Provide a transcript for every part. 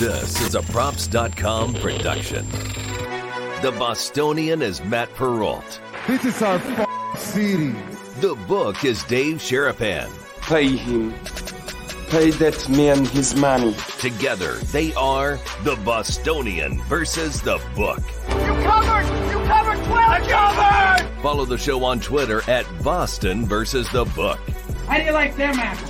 This is a Props.com production. The Bostonian is Matt Perrault. This is our f- city. The book is Dave Sharapan. Pay him. Pay that man his money. Together, they are the Bostonian versus the book. You covered! You covered 12! I covered! Follow the show on Twitter at Boston versus the book. How do you like them apples?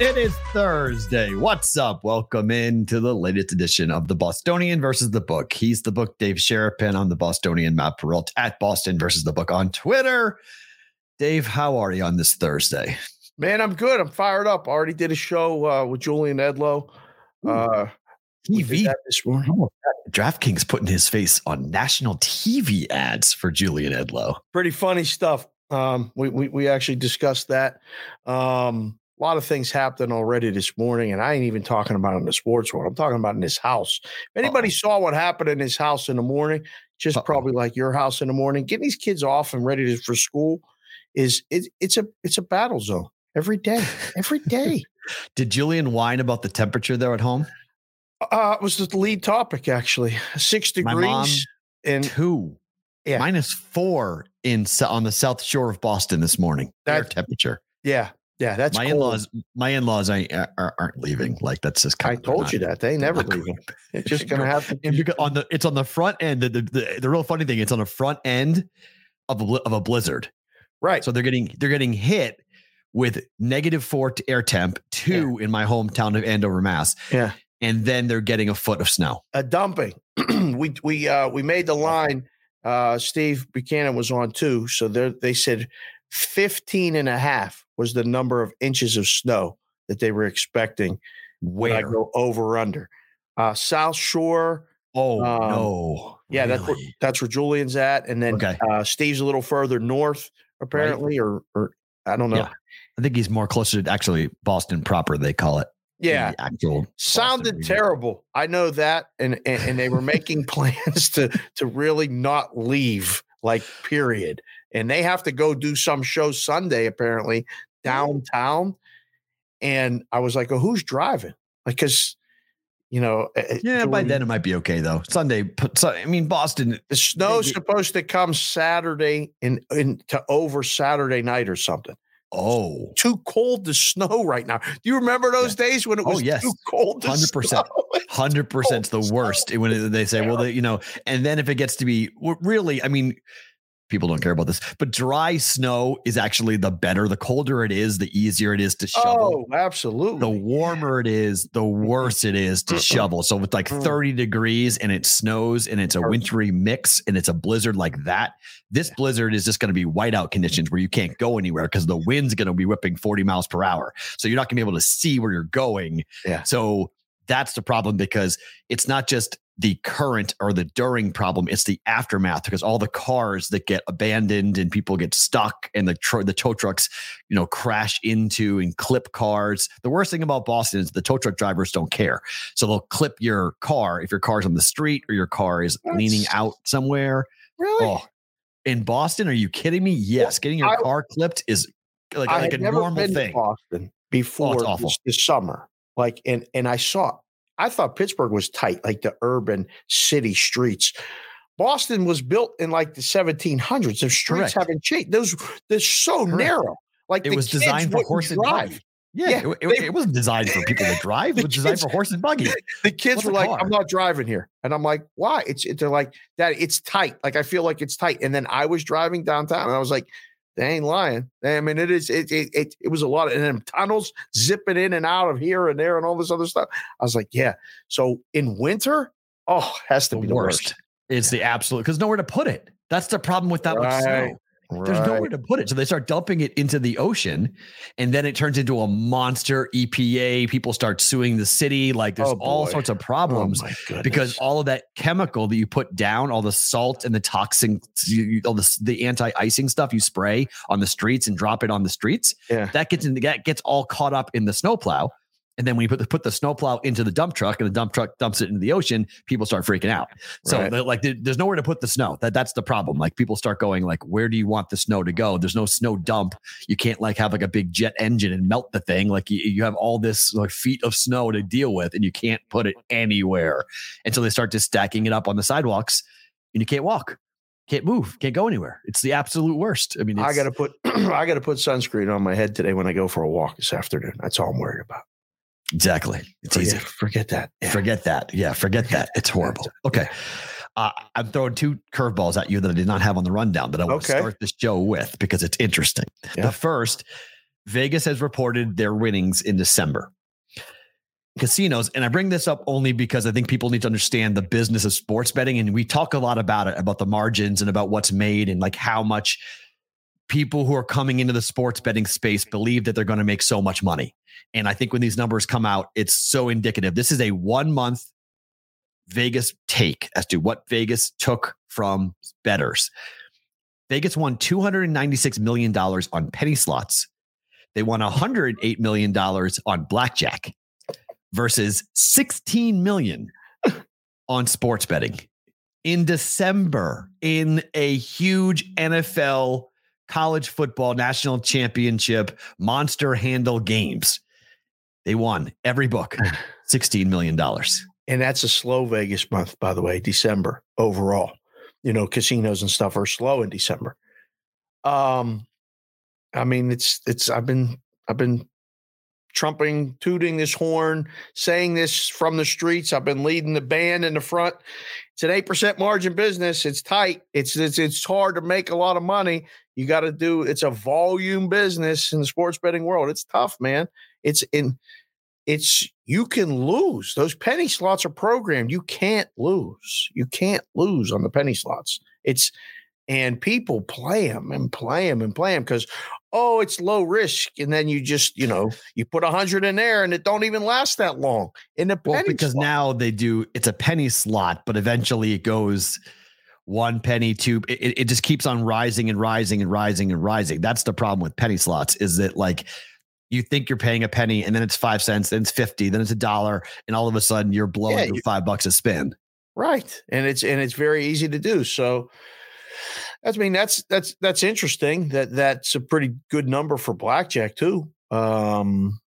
It is Thursday. What's up? Welcome in to the latest edition of the Bostonian versus the book. He's the book, Dave Sharapan. I'm the Bostonian, Matt Perrault at Boston versus the book on Twitter. Dave, how are you on this Thursday? Man, I'm good. I'm fired up. I Already did a show uh, with Julian Edelman. Uh, TV. this morning. DraftKings putting his face on national TV ads for Julian Edelman. Pretty funny stuff. Um, we, we we actually discussed that. Um, a lot of things happened already this morning, and I ain't even talking about in the sports world. I'm talking about in his house. If anybody Uh-oh. saw what happened in his house in the morning, just Uh-oh. probably like your house in the morning, getting these kids off and ready to, for school is it, it's a it's a battle zone every day, every day. Did Julian whine about the temperature there at home? Uh, it was the lead topic actually. Six degrees and Two. Yeah. Minus four in on the south shore of Boston this morning. Air That- temperature. yeah, yeah. That's my cold. in-laws, my in-laws ain't, are, aren't leaving. Like that's just I kind of they're told not- you that they never not leave. It's just gonna happen. And because on the it's on the front end. The, the, the, the real funny thing, it's on the front end of a of a blizzard. Right. So they're getting they're getting hit with negative four to air temp, two in my hometown of Andover, Mass, yeah. and then they're getting a foot of snow. A dumping. we we uh we made the line. Uh Steve Buchanan was on too. So they they said 15 and a half was the number of inches of snow that they were expecting when I Where? go over under. Uh South Shore. Oh um, no! Yeah, that's where that's where Julian's at. And then Okay. uh Steve's a little further north, apparently, or or I don't know. Yeah. I think he's more closer to actually Boston proper. They call it. yeah. actual Boston sounded region. terrible. I know that, and, and and they were making plans to to really not leave, like period. And they have to go do some show Sunday apparently downtown. And I was like, "Oh, who's driving?" Like, because you know, uh, uh, Yeah, by then it might be okay though. Sunday, I mean Boston. the snow's maybe- supposed to come Saturday and into over Saturday night or something. Oh, Too cold to snow right now. Do you remember those days when it Oh, was yes. too cold? 100%. Hundred percent the worst when they say, well, they, you know, and then if it gets to be really, I mean, people don't care about this, but dry snow is actually the better. The colder it is, the easier it is to shovel. Oh, absolutely. The warmer it is, the worse it is to shovel. So with like Mm. 30 degrees and it snows and it's a wintry mix and it's a blizzard like that, this blizzard is just going to be whiteout conditions where you can't go anywhere because the wind's going to be whipping 40 miles per hour. So you're not going to be able to see where you're going. Yeah. So that's the problem because it's not just the current or the during problem it's the aftermath because all the cars that get abandoned and people get stuck and the tr- the tow trucks you know crash into and clip cars the worst thing about boston is the tow truck drivers don't care so they'll clip your car if your car's on the street or your car is leaning out somewhere really? oh in boston are you kidding me yes getting your I- car clipped is like, like a normal thing Oh, to Boston before it's awful. this, this summer. Like, and and I saw. I thought Pittsburgh was tight, like the urban city streets. Boston was built in like the 1700s. The streets Correct. haven't changed. Those they're so Correct. narrow. Like it was designed for horse and drive. buggy yeah, Yeah, it, they- it wasn't designed for people to drive. It was designed kids- for horse and buggy. The kids What's were like, car? "I'm not driving here," and I'm like, "Why?" It's it, they're like, that. it's tight." Like I feel like it's tight. And then I was driving downtown, and I was like, "They ain't lying." I mean, it is. It it it, it was a lot of and then tunnels zipping in and out of here and there and all this other stuff. I was like, "Yeah." So in winter, oh, has to the be the worst. worst. It's the absolute because nowhere to put it. That's the problem with that much Right. There's nowhere to put it. So they start dumping it into the ocean and then it turns into a monster EPA. People start suing the city. Like there's Oh, all sorts of Oh, problems my because all of that chemical that you put down, all the salt and the toxin, all the, the anti-icing stuff you spray on the streets and drop it on the streets, Yeah. that gets in, that gets all caught up in the snowplow. And then when you put the put the snowplow into the dump truck and the dump truck dumps it into the ocean, people start freaking out. So Right. like, there's nowhere to put the snow. That that's the problem. Like people start going like, where do you want the snow to go? There's no snow dump. You can't like have like a big jet engine and melt the thing. Like you, you have all this like feet of snow to deal with, and you can't put it anywhere until they start just stacking it up on the sidewalks, and you can't walk, can't move, can't go anywhere. It's the absolute worst. I mean, I got to put I got to put sunscreen on my head today when I go for a walk this afternoon. That's all I'm worried about. Exactly. It's forget, easy. Forget that. Yeah. Forget that. Yeah, forget that. It's horrible. Okay. Uh, I'm throwing two curveballs at you that I did not have on the rundown that I want to start this show with because it's interesting. Yeah. The first, Vegas has reported their winnings in December. Casinos, and I bring this up only because I think people need to understand the business of sports betting. And we talk a lot about it, about the margins and about what's made and like how much people who are coming into the sports betting space believe that they're going to make so much money. And I think when these numbers come out, it's so indicative. This is a one month Vegas take as to what Vegas took from betters. Vegas won $296 million on penny slots. They won $108 million on blackjack versus 16 million on sports betting in December in a huge NFL college football national championship monster handle games. They won every book, $16 million. And that's a slow Vegas month, by the way, December overall. You know, casinos and stuff are slow in December. Um, I mean, it's it's I've been I've been trumping, tooting this horn, saying this from the streets. I've been leading the band in the front. It's an eight percent margin business. It's tight. It's it's it's hard to make a lot of money. You got to do. It's a volume business in the sports betting world. It's tough, man. It's in. It's you can lose. Those penny slots are programmed. You can't lose. You can't lose on the penny slots. It's and people play them and play them and play them because oh, it's low risk, and then you just you know you put a hundred in there and it don't even last that long in the penny Well, because slot. now they do it's a penny slot, but eventually it goes one penny, two. It, it- just keeps on rising and rising and rising and rising. That's the problem with penny slots is that like you think you're paying a penny and then it's five cents, then it's 50, then it's a dollar, and all of a sudden you're blowing Yeah, you- five bucks a spin. right and it's and it's very easy to do so I mean that's that's that's interesting that that's a pretty good number for blackjack too. Um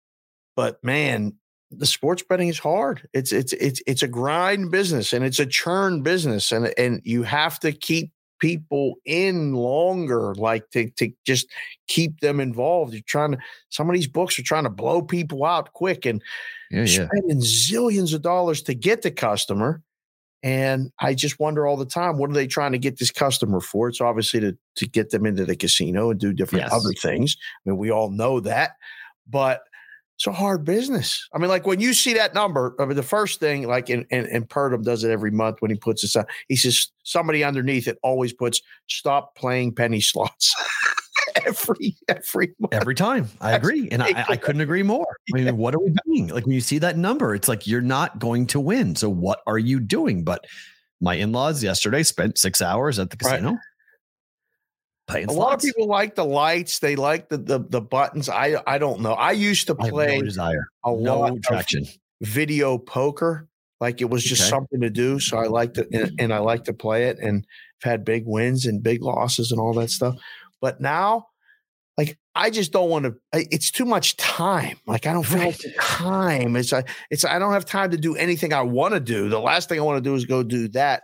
but man the sports betting is hard. It's it's it's it's a grind business and it's a churn business and and you have to keep people in longer like to to just keep them involved. You're trying to some of these books are trying to blow people out quick and Yeah, spending zillions of dollars to get the customer. And I just wonder all the time, what are they trying to get this customer for? It's obviously to to get them into the casino and do different Yes. other things. I mean, we all know that, but it's a hard business. I mean, like when you see that number, I mean, the first thing, like, and and, and Purdom does it every month when he puts this out. He says somebody underneath it always puts "Stop playing penny slots." every every month. Every time. I agree. And I, I couldn't agree more. I mean, what are we doing? Like when you see that number, it's like you're not going to win. So what are you doing? But my in-laws yesterday spent six hours at the Right. casino. Playing A lot of people like the lights. They like the the, the buttons. I I don't know. I used to play no desire. a No lot of video poker. Like it was just Okay. something to do. So I liked it and, and I like to play it and have had big wins and big losses and all that stuff. But now, like I just don't want to. It's too much time. Like I don't feel like time. It's I it's I don't have time to do anything I want to do. The last thing I want to do is go do that,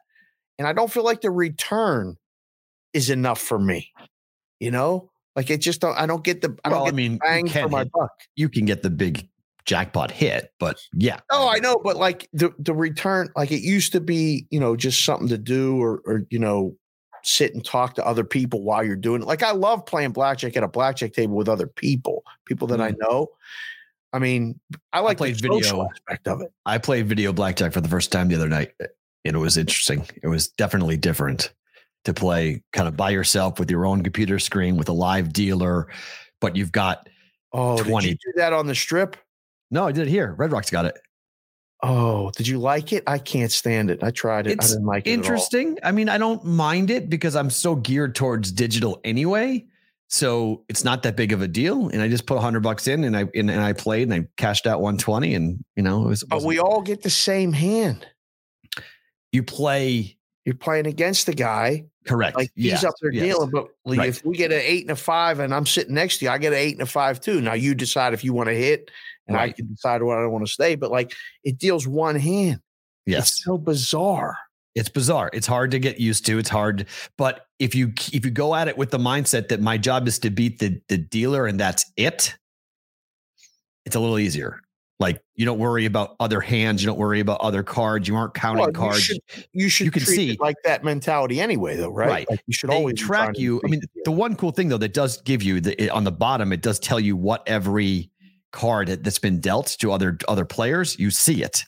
and I don't feel like the return is enough for me. You know, like it just don't. I don't get the. I don't Well, I mean, you bang for can my hit- buck. you can get the big jackpot hit, but yeah. Oh, I know, but like the the return, like it used to be, you know, just something to do or or you know, sit and talk to other people while you're doing it. Like I love playing blackjack at a blackjack table with other people, people that I mm-hmm. know. I mean, I like the played social video. aspect of it. I played video blackjack for the first time the other night, and it was interesting. It was definitely different to play kind of by yourself with your own computer screen with a live dealer, but you've got Oh, 20. did you do that on the strip? no, I did it here. Red Rock's got it. Oh, did you like it? I can't stand it. I tried it. It's I didn't like it. at all. Interesting. I mean, I don't mind it because I'm so geared towards digital anyway. So it's not that big of a deal. And I just put a hundred bucks in and I and, and I played and I cashed out 120 and you know, it was, But we all get the same hand. you play You're playing against the guy. correct. Like he's Yes, up there yes. dealing, but Right. if we get an eight and a five and I'm sitting next to you, I get an eight and a five too. Now you decide if you want to hit and I can decide what I want to stay. But like it deals one hand. Yes. It's so bizarre. it's bizarre. It's hard to get used to. It's hard, but if you if you go at it with the mindset that my job is to beat the the dealer and that's it, it's a little easier. Like you don't worry about other hands, you don't worry about other cards, you aren't counting Well, you cards. should- You should You can see- like that mentality anyway, though, right? Right. Like you should they always track you. I mean, the one cool thing though that does give you the it- on the bottom, it does tell you what every card that- that's been dealt to other other players. You see it,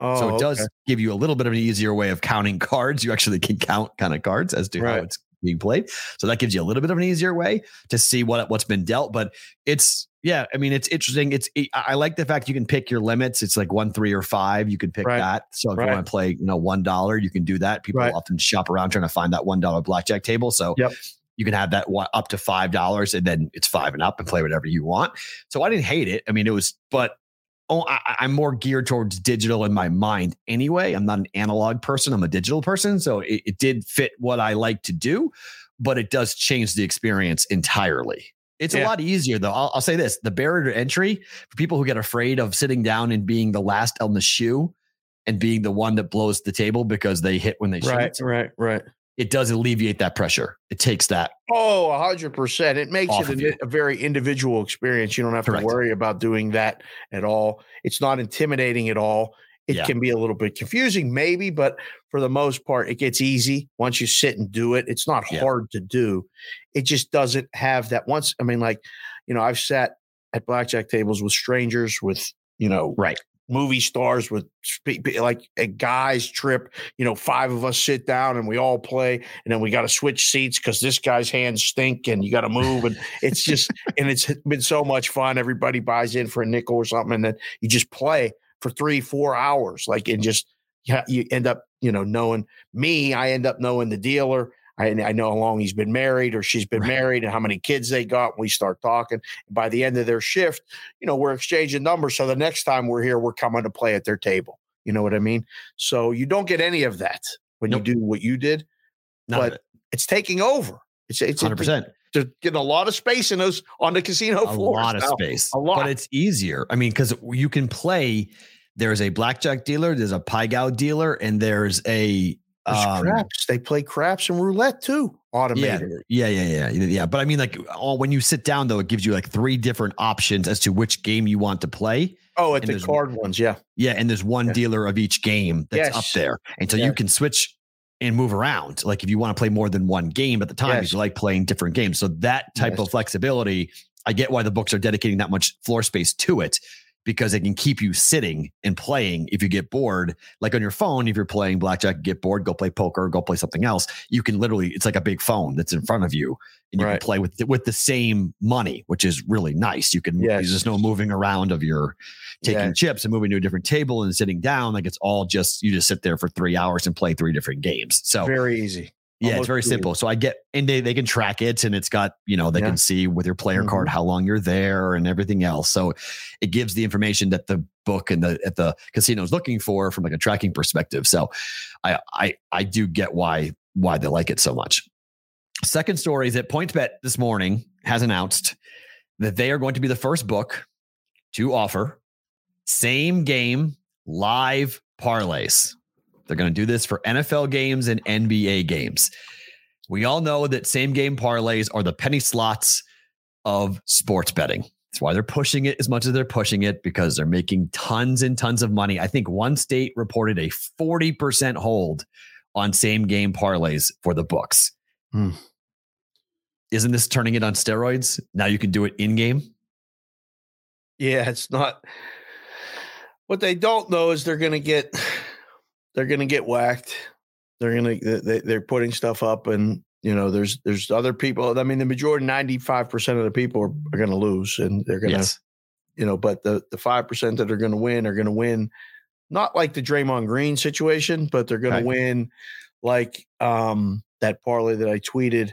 oh, so it oh, does okay. give you a little bit of an easier way of counting cards. You actually can count kind of cards as to how it's being played. So that gives you a little bit of an easier way to see what what's been dealt. But it's yeah, I mean, it's interesting. It's I I like the fact you can pick your limits. It's like one, three, or five. You can pick Right. that. So if Right. you want to play, you know, one dollar, you can do that. People Right. often shop around trying to find that one dollar blackjack table. So Yep. You can have that up to five dollars, and then it's five and up, and play whatever you want. So I didn't hate it. I mean, it was, but oh, I, I'm more geared towards digital in my mind anyway. I'm not an analog person. I'm a digital person, so it, it did fit what I like to do, but it does change the experience entirely. It's a lot easier though. I'll, I'll say this: the barrier to entry for people who get afraid of sitting down and being the last on the shoe and being the one that blows the table because they hit when they right, shouldn't. right, right. It does alleviate that pressure. It takes that Oh, a hundred percent. It makes it a very individual experience. You don't have Correct. to worry about doing that at all. It's not intimidating at all. It Yeah. can be a little bit confusing, maybe, but for the most part, it gets easy once you sit and do it. It's not Yeah. hard to do. It just doesn't have that once. I mean, like, you know, I've sat at blackjack tables with strangers, with, you know, right. Movie stars with like a guy's trip you know five of us sit down and we all play and then we got to switch seats because this guy's hands stink and you got to move and it's just and it's been so much fun. Everybody buys in for a nickel or something and then you just play for three four hours like and just you end up you know knowing me i end up knowing the dealer I, I know how long he's been married or she's been Right. married and how many kids they got. We start talking. By the end of their shift, you know, we're exchanging numbers. So the next time we're here, we're coming to play at their table. You know what I mean? So you don't get any of that when Nope. you do what you did. None But it. It's taking over. It's it's Hundred percent. They're getting a lot of space in those on the casino floor. a lot of now. space. A lot. But it's easier. I mean, because you can play. There's a blackjack dealer, there's a pai gow dealer, and there's a um, craps. They play craps and roulette too. Automated. yeah, yeah, yeah, yeah, yeah. But I mean, like, all, when you sit down, though, it gives you like three different options as to which game you want to play. Oh, at And the card ones, yeah. Yeah, and there's one Yeah. dealer of each game that's up there, and so Yeah. you can switch and move around. Like if you want to play more than one game at the time, Yes. because you like playing different games. So that type Yes. of flexibility, I get why the books are dedicating that much floor space to it because it can keep you sitting and playing if you get bored. Like on your phone, if you're playing blackjack, get bored, go play poker, go play something else. You can literally, it's like a big phone that's in front of you, and you Right. can play with with the same money, which is really nice. You can Yes. there's no moving around of your taking Yeah. chips and moving to a different table and sitting down. Like it's all just you just sit there for three hours and play three different games. So Very easy. Yeah, it's very simple. So I get and they, they can track it and it's got, you know, they Yeah. can see with your player card how long you're there and everything else. So it gives the information that the book and the at the casino is looking for from like a tracking perspective. So I I I do get why why they like it so much. Second story is that PointsBet this morning has announced that they are going to be the first book to offer same game live parlays. They're going to do this for NFL games and NBA games. We all know that same game parlays are the penny slots of sports betting. That's why they're pushing it as much as they're pushing it because they're making tons and tons of money. I think one state reported a 40% hold on same game parlays for the books. Hmm. Isn't this turning it on steroids? Now you can do it in game. Yeah, it's not. What they don't know is they're going to get, they're going to get whacked. They're gonna they, they're putting stuff up, and you know, there's there's other people. I mean, the majority, ninety five percent of the people are, are going to lose, and they're going to, Yes. you know, but the the five percent that are going to win are going to win, not like the Draymond Green situation, but they're going Right. to win like um that parlay that I tweeted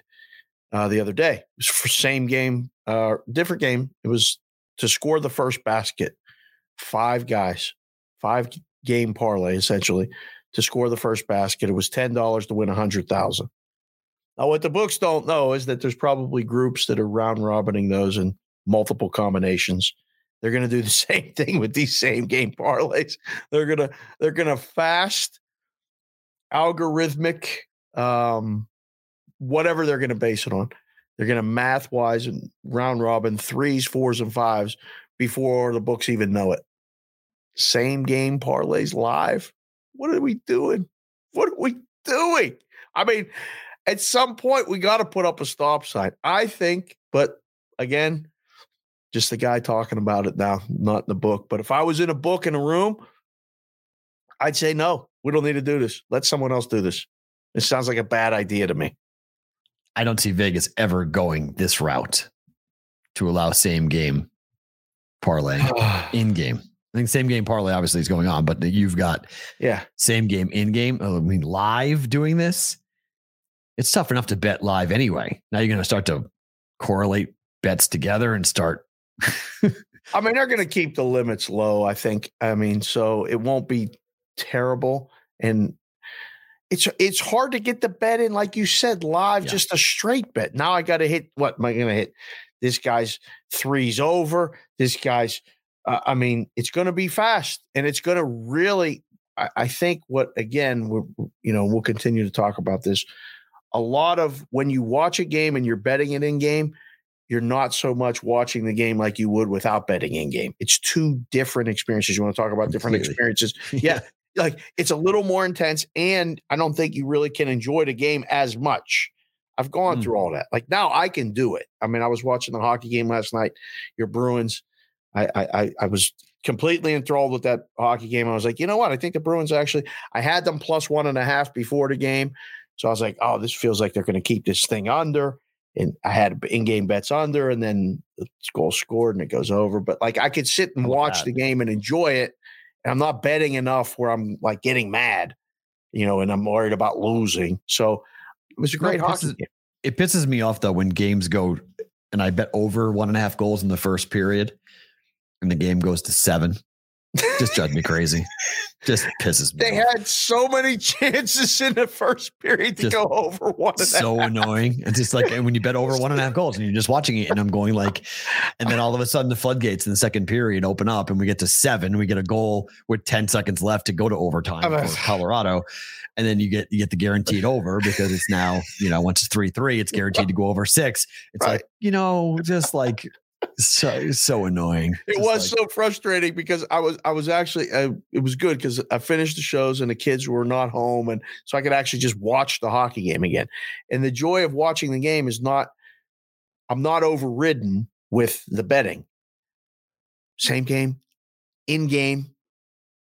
uh, the other day. It was for same game, uh, different game. It was to score the first basket. Five guys, five game parlay essentially to score the first basket. It was ten dollars to win a hundred thousand. Now, what the books don't know is that there's probably groups that are round robining those in multiple combinations. They're going to do the same thing with these same game parlays. They're gonna they're gonna fast algorithmic um whatever they're going to base it on. They're going to math wise and round robin threes, fours, and fives before the books even know it. Same game parlays live. What are we doing? What are we doing? I mean, at some point we got to put up a stop sign. I think, but again, just the guy talking about it now, not in the book. But if I was in a book in a room, I'd say no. We don't need to do this. Let someone else do this. It sounds like a bad idea to me. I don't see Vegas ever going this route to allow same game parlay in game. I think same game parlay obviously is going on, but you've got yeah. same game in game. Uh, I mean, live doing this, it's tough enough to bet live anyway. Now you're going to start to correlate bets together and start. I mean, they're going to keep the limits low, I think. I mean, so it won't be terrible. And it's it's hard to get the bet in, like you said, live, Yeah. just a straight bet. Now I got to hit what am I going to hit? This guy's threes over. This guy's, uh, I mean, it's going to be fast and it's going to really, I, I think what, again, we're, you know, we'll continue to talk about this. A lot of when you watch a game and you're betting it in game, you're not so much watching the game like you would without betting in game. It's two different experiences. You want to talk about different Completely. experiences? Yeah. Like it's a little more intense, and I don't think you really can enjoy the game as much. I've gone Mm. through all that. Like now I can do it. I mean, I was watching the hockey game last night, your Bruins. I I I, was completely enthralled with that hockey game. I was like, you know what? I think the Bruins actually I had them plus one and a half before the game. So I was like, oh, this feels like they're going to keep this thing under and I had in-game bets under, and then the goal scored and it goes over. But like I could sit and watch the game and enjoy it, and I'm not betting enough where I'm like getting mad, you know, and I'm worried about losing. So it was a No, great it hockey pisses- game. It pisses me off though when games go and I bet over one and a half goals in the first period and the game goes to seven. Just drives me crazy. Just pisses me They off. had so many chances in the first period to Just go over one. and a so annoying. It's just like and when you bet over one and a half goals and you're just watching it, and I'm going like, and then all of a sudden the floodgates in the second period open up and we get to seven. We get a goal with 10 seconds left to go to overtime oh, for Colorado. And then you get you get the guaranteed over because it's now, you know, once it's three three, it's guaranteed to go over six. It's Right. like, you know, just like so so annoying. It Just was like- so frustrating because I was I was actually uh, it was good because I finished the shows and the kids were not home and so I could actually just watch the hockey game again. And the joy of watching the game is not I'm not overridden with the betting. Same game, in game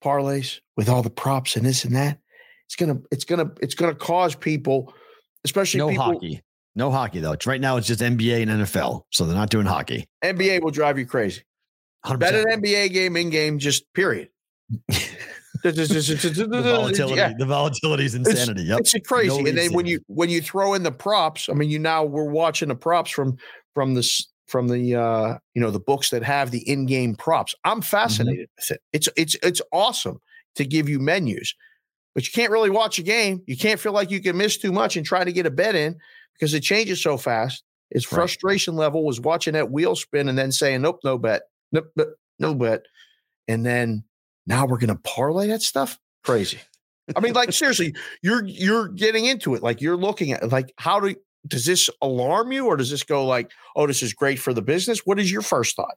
parlays with all the props and this and that. It's gonna it's gonna it's gonna cause people, especially no people. hockey. No hockey though. It's right now it's just NBA and NFL. So they're not doing hockey. NBA will drive you crazy. 100%. Bet an NBA game in game, just period. the volatility, Yeah. the volatility is insanity. Yep. It's crazy. No and then when you when you throw in the props, I mean, you now we're watching the props from from this from the uh you know the books that have the in-game props. I'm fascinated with it. It's it's it's awesome to give you menus, but you can't really watch a game. You can't feel like you can miss too much and try to get a bet in because it changes so fast. Its Right. frustration level was watching that wheel spin and then saying, Nope, no bet. Nope, nope, no bet. And then now we're gonna parlay that stuff. Crazy. I mean, like seriously, you're you're getting into it. Like you're looking at like how do does this alarm you or does this go like, oh, this is great for the business? What is your first thought?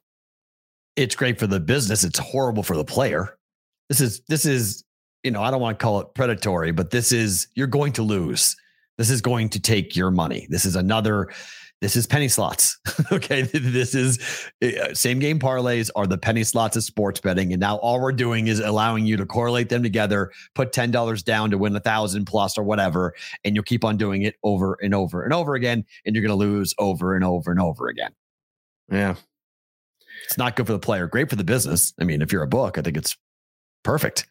it's great for the business. It's horrible for the player. This is this is you know I don't want to call it predatory, but this is you're going to lose. This is going to take your money. This is another This is penny slots. okay. This is uh, same game parlays are the penny slots of sports betting. And now all we're doing is allowing you to correlate them together, put $10 down to win a thousand plus or whatever. And you'll keep on doing it over and over and over again. And you're going to lose over and over and over again. Yeah. It's not good for the player, great for the business. I mean, if you're a book, I think it's perfect.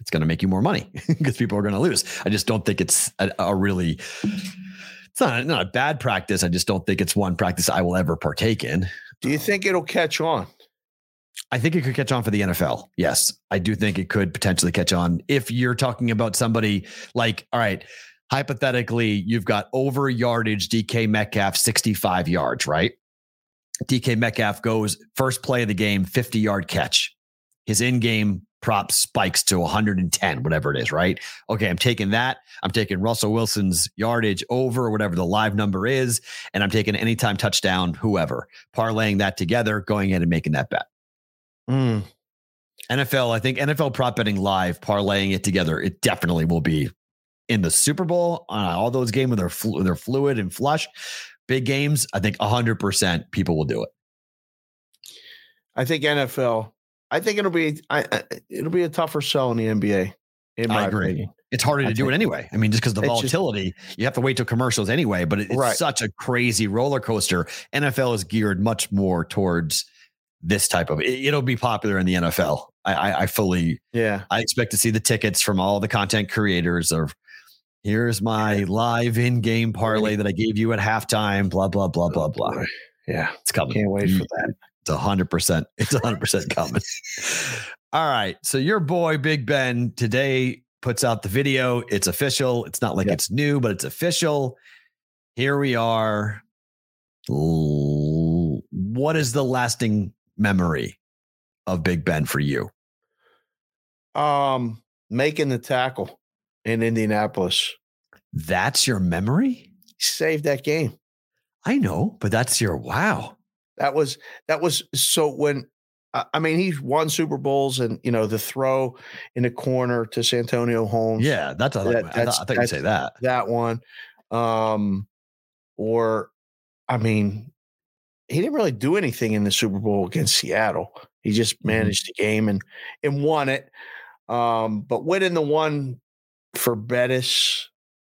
It's going to make you more money because people are going to lose. I just don't think it's a, a really it's not, not a bad practice. I just don't think it's one practice I will ever partake in. Do you think it'll catch on? I think it could catch on for the NFL. Yes, I do think it could potentially catch on if you're talking about somebody like, all right, hypothetically, you've got over yardage DK Metcalf 65 yards, right? DK Metcalf goes first play of the game, 50 yard catch. His in game prop spikes to 110, whatever it is, right? Okay, I'm taking that. I'm taking Russell Wilson's yardage over whatever the live number is, and I'm taking anytime touchdown, whoever, parlaying that together, going in and making that bet. Mm. NFL, I think NFL prop betting live, parlaying it together, it definitely will be in the Super Bowl on all those games where they're, flu- they're fluid and flush. Big games, I think 100% people will do it. I think NFL I think it'll be I, I, it'll be a tougher sell in the NBA. In my I agree. opinion. It's harder to do it anyway. I mean, just because the It's just- volatility, you have to wait till commercials anyway. But it- it's Right. such a crazy roller coaster. NFL is geared much more towards this type of. It, will be popular in the NFL. I, I, I fully. Yeah. I expect to see the tickets from all the content creators of. Here's my live in-game parlay that I gave you at halftime. Blah blah blah blah blah. Yeah. It's coming. Can't wait for mm. that. It's a hundred percent. It's a hundred percent coming. All right. So your boy Big Ben today puts out the video. It's official. It's not like it's new, but it's official. Here we are. What is the lasting memory of Big Ben for you? Um, making the tackle in Indianapolis. That's your memory? He saved that game. I know, but that's your wow. That was that was so when I mean he's won Super Bowls and you know the throw in the corner to Santonio Holmes. Yeah, that's I, That- I that's- thought, I thought you'd say that. that one. Um, or I mean, he didn't really do anything in the Super Bowl against Seattle. He just Mm-hmm. managed the game and and won it. Um, but winning the one for Bettis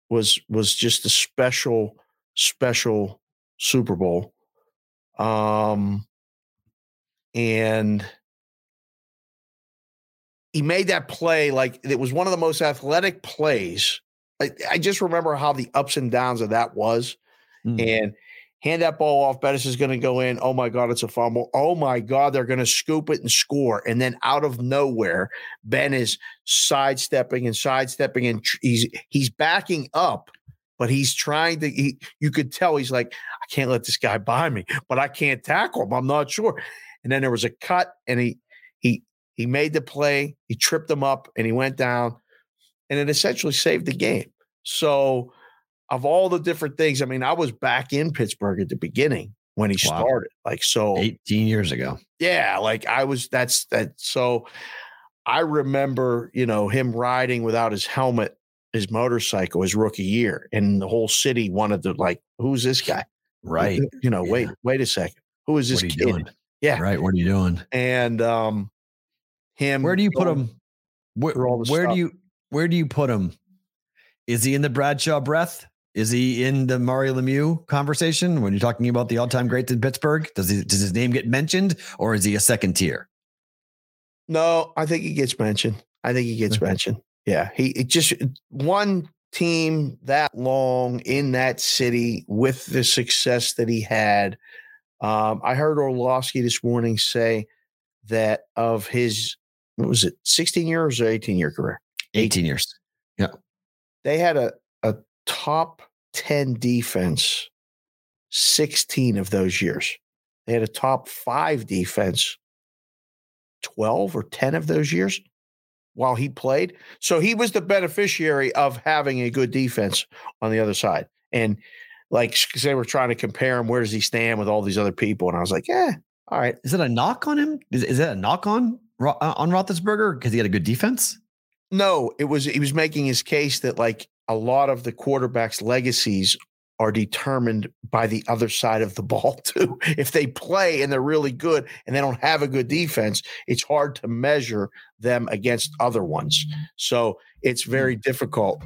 was was just a special special Super Bowl. Um, and he made that play like it was one of the most athletic plays. I, I just remember how the ups and downs of that was. Mm. And hand that ball off. Bettis is going to go in. Oh my God, it's a fumble. Oh my God, they're going to scoop it and score. And then out of nowhere, Ben is sidestepping and sidestepping, and he's he's backing up, but he's trying to. He, you could tell he's like, can't let this guy by me, but I can't tackle him. I'm not sure. And then there was a cut, and he he he made the play. He tripped him up, and he went down, and it essentially saved the game. So, of all the different things, I mean, I was back in Pittsburgh at the beginning when he Wow. started. Like so, 18 years ago. yeah, like I was that's that so I remember, you know, him riding without his helmet, his motorcycle his rookie year, and the whole city wanted to like, who's this guy? Right. You know, wait, wait a second. Who is this What are you kid? doing? Yeah. Right. What are you doing? And um him Where do you put him? Where, where do you where do you put him? Is he in the Bradshaw breath? Is he in the Mario Lemieux conversation when you're talking about the all-time greats in Pittsburgh? Does he does his name get mentioned or is he a second tier? No, I think he gets mentioned. I think he gets mentioned. Yeah. He it just one team that long in that city with the success that he had. Um, I heard Orlovsky this morning say that of his what was it, 16 years or 18 year career? 18 years. Yeah. They had a, a top 10 defense 16 of those years. They had a top five defense 12 or 10 of those years while he played. So he was the beneficiary of having a good defense on the other side. And like they were trying to compare him, where does he stand with all these other people? And I was like, yeah, all right. Is it a knock on him? Is, is that a knock on uh, on Roethlisberger because he had a good defense? No, it was he was making his case that like a lot of the quarterbacks' legacies are determined by the other side of the ball too. If they play and they're really good and they don't have a good defense, it's hard to measure them against other ones. So it's hmm. very difficult.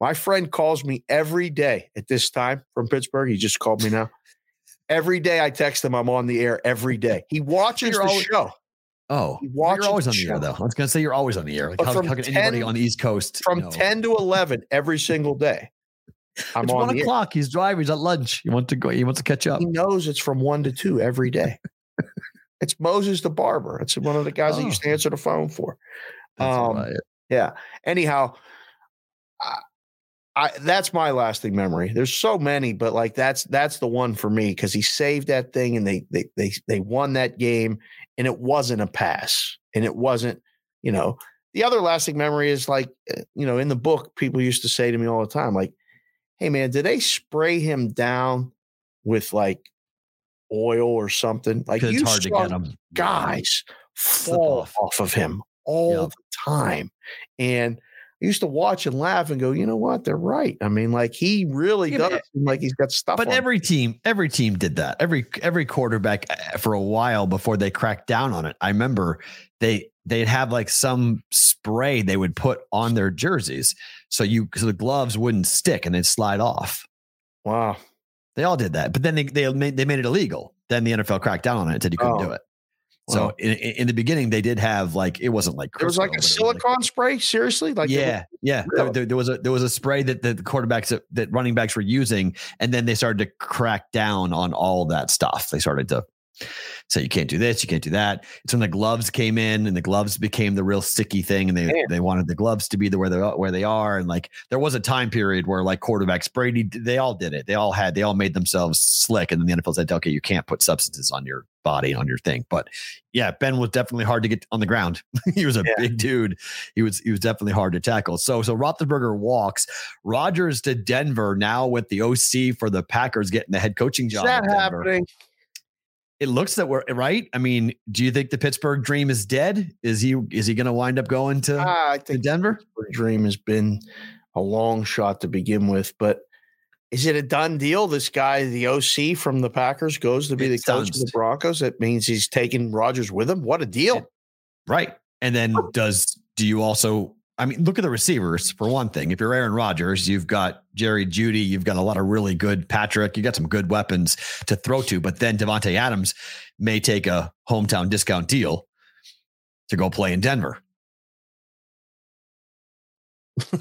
My friend calls me every day at this time from Pittsburgh. He just called me now. Every day I text him, I'm on the air every day. He watches You're the always- show. Oh, He you're always on the air though. I was gonna say you're always on the air. Like, how, from how can anybody on the East Coast From know? 10 to 11 every single day. I'm it's on one the air. o'clock. He's driving. He's at lunch. He wants to go. He wants to catch up. He knows it's from one to two every day. it's Moses the barber. It's one of the guys that used to Oh. answer the phone for. Um, right. Yeah. Anyhow, I, I that's my lasting memory. There's so many, but like that's that's the one for me because he saved that thing and they they they they won that game and it wasn't a pass and it wasn't you know the other lasting memory is like uh, you know in the book people used to say to me all the time like hey man did they spray him down with like oil or something like you it's hard to get him. guys fall off. off. of him all Yep. the time. And I used to watch and laugh and go, you know what? They're right. I mean, like he really Yeah, does seem like he's got stuff. But on him. every team, every team did that. Every every quarterback uh, for a while before they cracked down on it. I remember they they'd have like some spray they would put on their jerseys so you so the gloves wouldn't stick and they'd slide off. wow. They all did that, but then they they made they made it illegal. Then the NFL cracked down on it and said you couldn't do Oh. it. So Wow. in, in the beginning, they did have like it wasn't like There was like a but like- silicone spray. Seriously, like it was- yeah, yeah. There, Really? there, there was a there was a spray that the quarterbacks that, that running backs were using, and then they started to crack down on all that stuff. They started to say you can't do this, you can't do that. It's when the gloves came in, and the gloves became the real sticky thing, and they Man. they wanted the gloves to be the where they are- where they are, and like there was a time period where like quarterbacks Brady, they all did it. They all had they all made themselves slick, and then the NFL said, okay, you can't put substances on your body on your thing. But yeah, Ben was definitely hard to get on the ground. he was a Yeah. big dude he was he was definitely hard to tackle. So so Roethlisberger walks. Rodgers to Denver now with the OC for the Packers getting the head coaching Is job. that in Denver. happening? It looks that we're right. I mean, do you think the Pittsburgh dream is dead? Is he is he going to wind up going to, I to Denver? the dream has been a long shot to begin with, but is it a done deal? This guy, the OC from the Packers, goes to be It the coach of the Broncos. That means he's taking Rodgers with him. What a deal! Right. And then does do you also I mean, look at the receivers for one thing. If you're Aaron Rodgers, you've got Jerry Jeudy, you've got a lot of really good Patrick, you got some good weapons to throw to, but then Davante Adams may take a hometown discount deal to go play in Denver.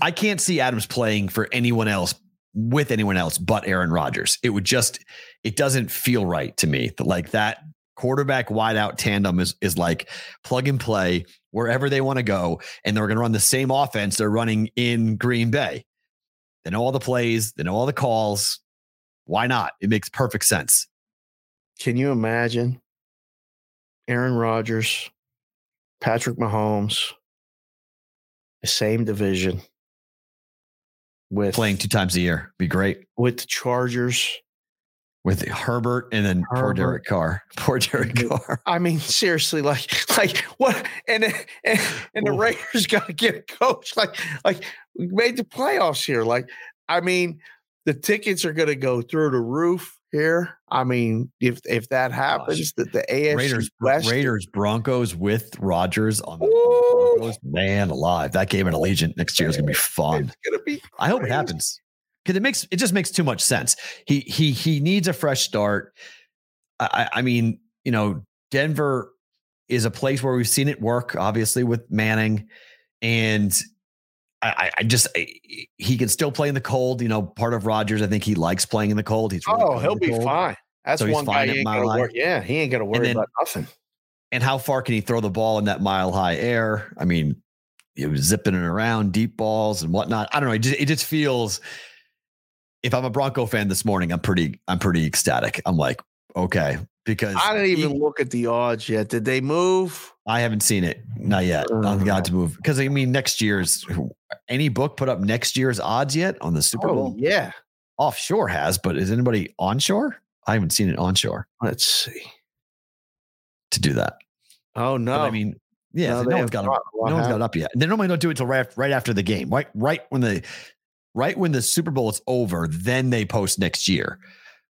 I can't see Adams playing for anyone else with anyone else but Aaron Rodgers. It would just it doesn't feel right to me. that Like that quarterback wideout tandem is is like plug and play wherever they want to go, and they're going to run the same offense they're running in Green Bay. They know all the plays, they know all the calls. Why not? It makes perfect sense. Can you imagine Aaron Rodgers, Patrick Mahomes, the same division with Playing two times a year be great with the Chargers? With Herbert and then poor Derek Carr. Poor Derek. Carr. I mean, seriously, like, like what? And and, and the Raiders got to get a coach. Like, like we made the playoffs here. Like, I mean, the tickets are going to go through the roof here. I mean, if if that happens, that the AFC Raiders, West, Raiders, Broncos with Rodgers on the. Broncos. Man alive. That game at Allegiant next year is going to be fun. it's going to be. I hope it happens because it makes it just makes too much sense. He he he needs a fresh start. I, I mean, you know, Denver is a place where we've seen it work, obviously with Manning, and I, I- just I- he can still play in the cold. You know, part of Rodgers, I think he likes playing in the cold. He's really Oh, he'll be cold. fine. That's So one guy he ain't High? worry. Yeah, he ain't to worry then- about nothing. And how far can he throw the ball in that mile high air? I mean, he was zipping it around, deep balls and whatnot. I don't know. It just, it just feels. If I'm a Bronco fan this morning, I'm pretty, I'm pretty ecstatic. I'm like, okay, because I didn't even he- look at the odds yet. Did they move? I haven't seen it, not yet. On got to move uh-huh. because I mean, next year's any book put up next year's odds yet on the Super Oh, Bowl? yeah. Offshore has, but is anybody onshore? I haven't seen it onshore Let's see. to do that. Oh no. But I mean, yeah, No, no, one's got it. no one's got it up yet. They normally don't do it till right, right after the game, right? Right when the right when the Super Bowl is over, then they post next year.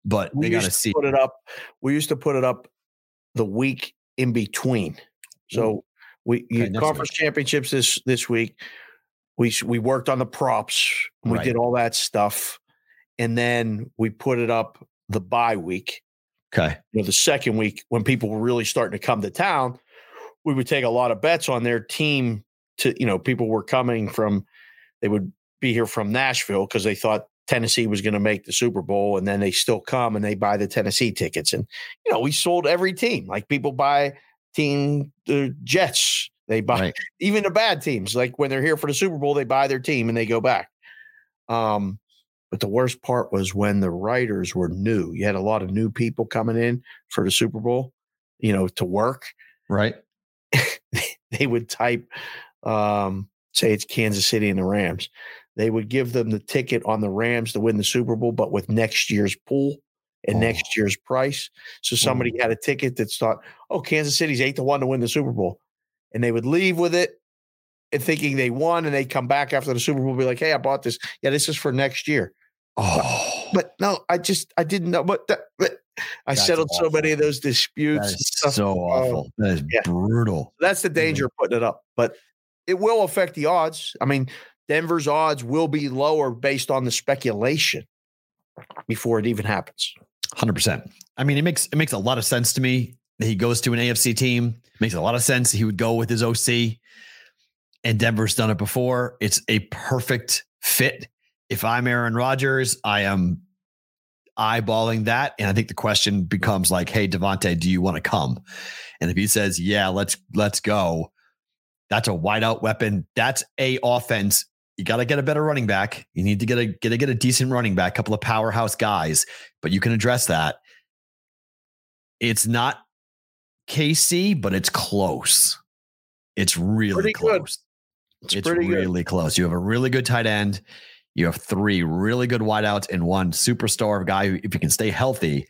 But we they got to see. put it up. We used to put it up the week in between. So we Okay, conference championships this this week. We we worked on the props. We Right. did all that stuff, and then we put it up the bye week. Okay. You know, the second week when people were really starting to come to town, we would take a lot of bets on their team. To you know, people were coming from. They would be here from Nashville because they thought Tennessee was going to make the Super Bowl, and then they still come and they buy the Tennessee tickets. And you know, we sold every team. Like people buy team the Jets. They buy Right. even the bad teams. Like when they're here for the Super Bowl, they buy their team and they go back. Um, but the worst part was when the writers were new. You had a lot of new people coming in for the Super Bowl, you know, to work. Right. They would type, um, say it's Kansas City and the Rams. They would give them the ticket on the Rams to win the Super Bowl, but with next year's pool and Oh. next year's price. So somebody oh. had a ticket that thought, oh, Kansas City's eight to one to win the Super Bowl. And they would leave with it and thinking they won, and they come back after the Super Bowl, be like, hey, I bought this. Yeah, this is for next year. Oh, But no, I just I didn't know. But, that, but I That's settled so many of those disputes. so oh, awful. That is Oh, yeah. brutal. That's the mm-hmm. danger of putting it up. But it will affect the odds. I mean, Denver's odds will be lower based on the speculation before it even happens. Hundred percent. I mean, it makes it makes a lot of sense to me that he goes to an AFC team. makes a lot of sense. He would go with his OC, and Denver's done it before. It's a perfect fit. If I'm Aaron Rodgers, I am eyeballing that, and I think the question becomes like, "Hey, Davante, do you want to come?" And if he says, "Yeah, let's let's go," that's a wideout weapon. That's a offense. You got to get a better running back. You need to get a get a get a decent running back, couple of powerhouse guys but you can address that. It's not KC, but it's close. It's really Pretty good. close. It's, It's, pretty good. really close. You have a really good tight end. You have three really good wideouts and one superstar guy who, if you can stay healthy,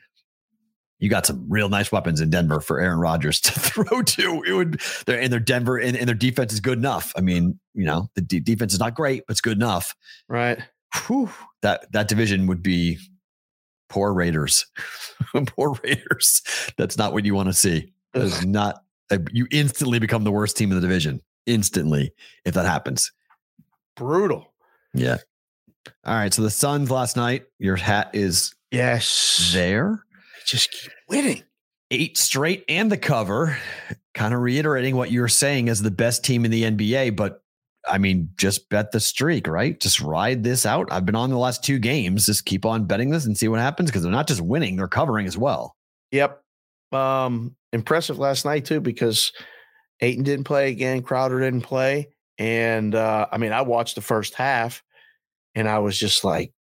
you got some real nice weapons in Denver for Aaron Rodgers to throw to. It would, they're, and their Denver and, and their defense is good enough. I mean, you know, the de- defense is not great, but it's good enough Right. whew, that that division would be poor Raiders. poor Raiders. That's not what you want to see. That is not. uh, You instantly become the worst team in the division. Instantly, if that happens. Brutal. Yeah. All right. So the Suns last night. Your hat is Yes. there. Just keep winning. Eight straight and the cover. Kind of reiterating what you were saying as the best team in the NBA, but. I mean, just bet the streak, right? Just ride this out. I've been on the last two games. Just keep on betting this and see what happens because they're not just winning, they're covering as well. Yep. Um, impressive last night too, because Ayton didn't play again, Crowder didn't play. And uh, I mean, I watched the first half and I was just like,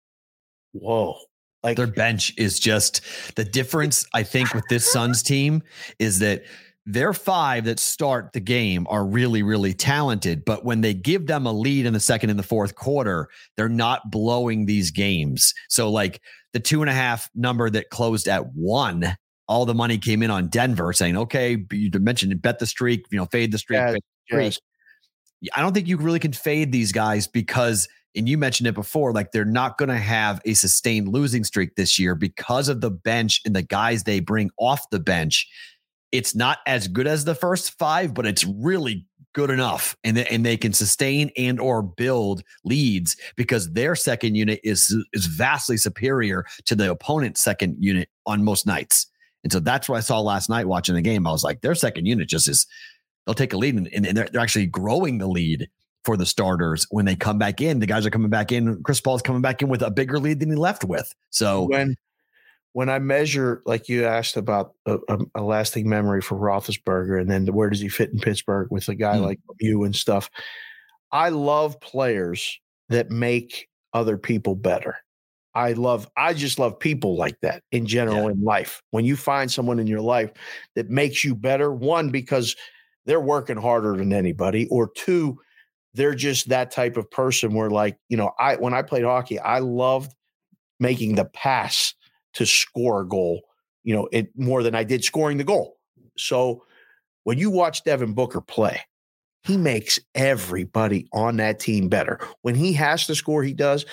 whoa. Like Their bench is just the difference, I think, with this Suns team is that their five that start the game are really, really talented. But when they give them a lead in the second and the fourth quarter, they're not blowing these games. So, like the two and a half number that closed at one, all the money came in on Denver saying, okay, you mentioned bet the streak, you know, fade the streak. Yeah, fade the streak. yes. I don't think you really can fade these guys because, and you mentioned it before, like they're not going to have a sustained losing streak this year because of the bench and the guys they bring off the bench. It's not as good as the first five, but it's really good enough, and they, and they can sustain and or build leads because their second unit is is vastly superior to the opponent's second unit on most nights. And so that's what I saw last night watching the game. I was like, their second unit just is they'll take a lead and, and they're, they're actually growing the lead for the starters when they come back in. The guys are coming back in. Chris Paul's coming back in with a bigger lead than he left with. So when when I measure, like you asked about a, a, lasting memory for Roethlisberger, and then where does he fit in Pittsburgh with a guy Hmm. like you and stuff? I love players that make other people better. I love, I just love people like that in general in life. When you find someone in your life that makes you better, one, because they're working harder than anybody, or two, they're just that type of person where, like, you know, I, when I played hockey, I loved making the pass to score a goal, you know, it more than I did scoring the goal. So when you watch Devin Booker play, he makes everybody on that team better. When he has to score, he does.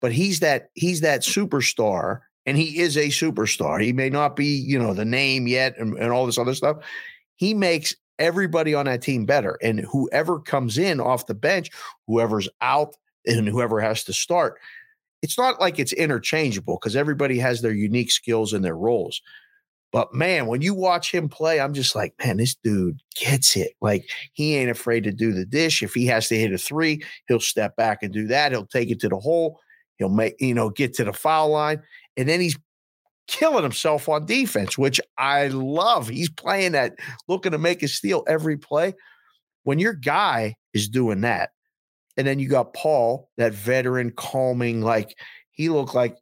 but he's that he's that superstar, and he is a superstar. He may not be, you know, the name yet and, and all this other stuff. He makes everybody on that team better. And whoever comes in off the bench, whoever's out, and whoever has to start, it's not like it's interchangeable because everybody has their unique skills and their roles. But man, when you watch him play, I'm just like, man, this dude gets it. Like he ain't afraid to do the dish. If he has to hit a three, he'll step back and do that. He'll take it to the hole. He'll make, you know, get to the foul line. And then he's killing himself on defense, which I love. He's playing that, looking to make a steal every play. When your guy is doing that, and then you got Paul, that veteran, calming, like he looked like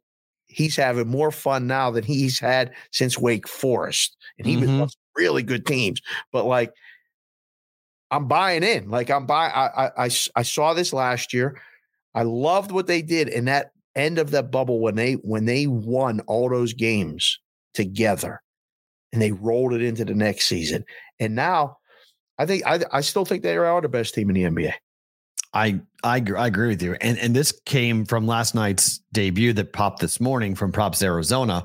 he's having more fun now than he's had since Wake Forest. And he mm-hmm. was really good teams. But like, I'm buying in. Like I'm buying. I, I I saw this last year. I loved what they did in that end of that bubble when they when they won all those games together, and they rolled it into the next season. And now, I think I I still think they are the best team in the NBA. I, I I agree with you, and and this came from last night's debut that popped this morning from Props Arizona,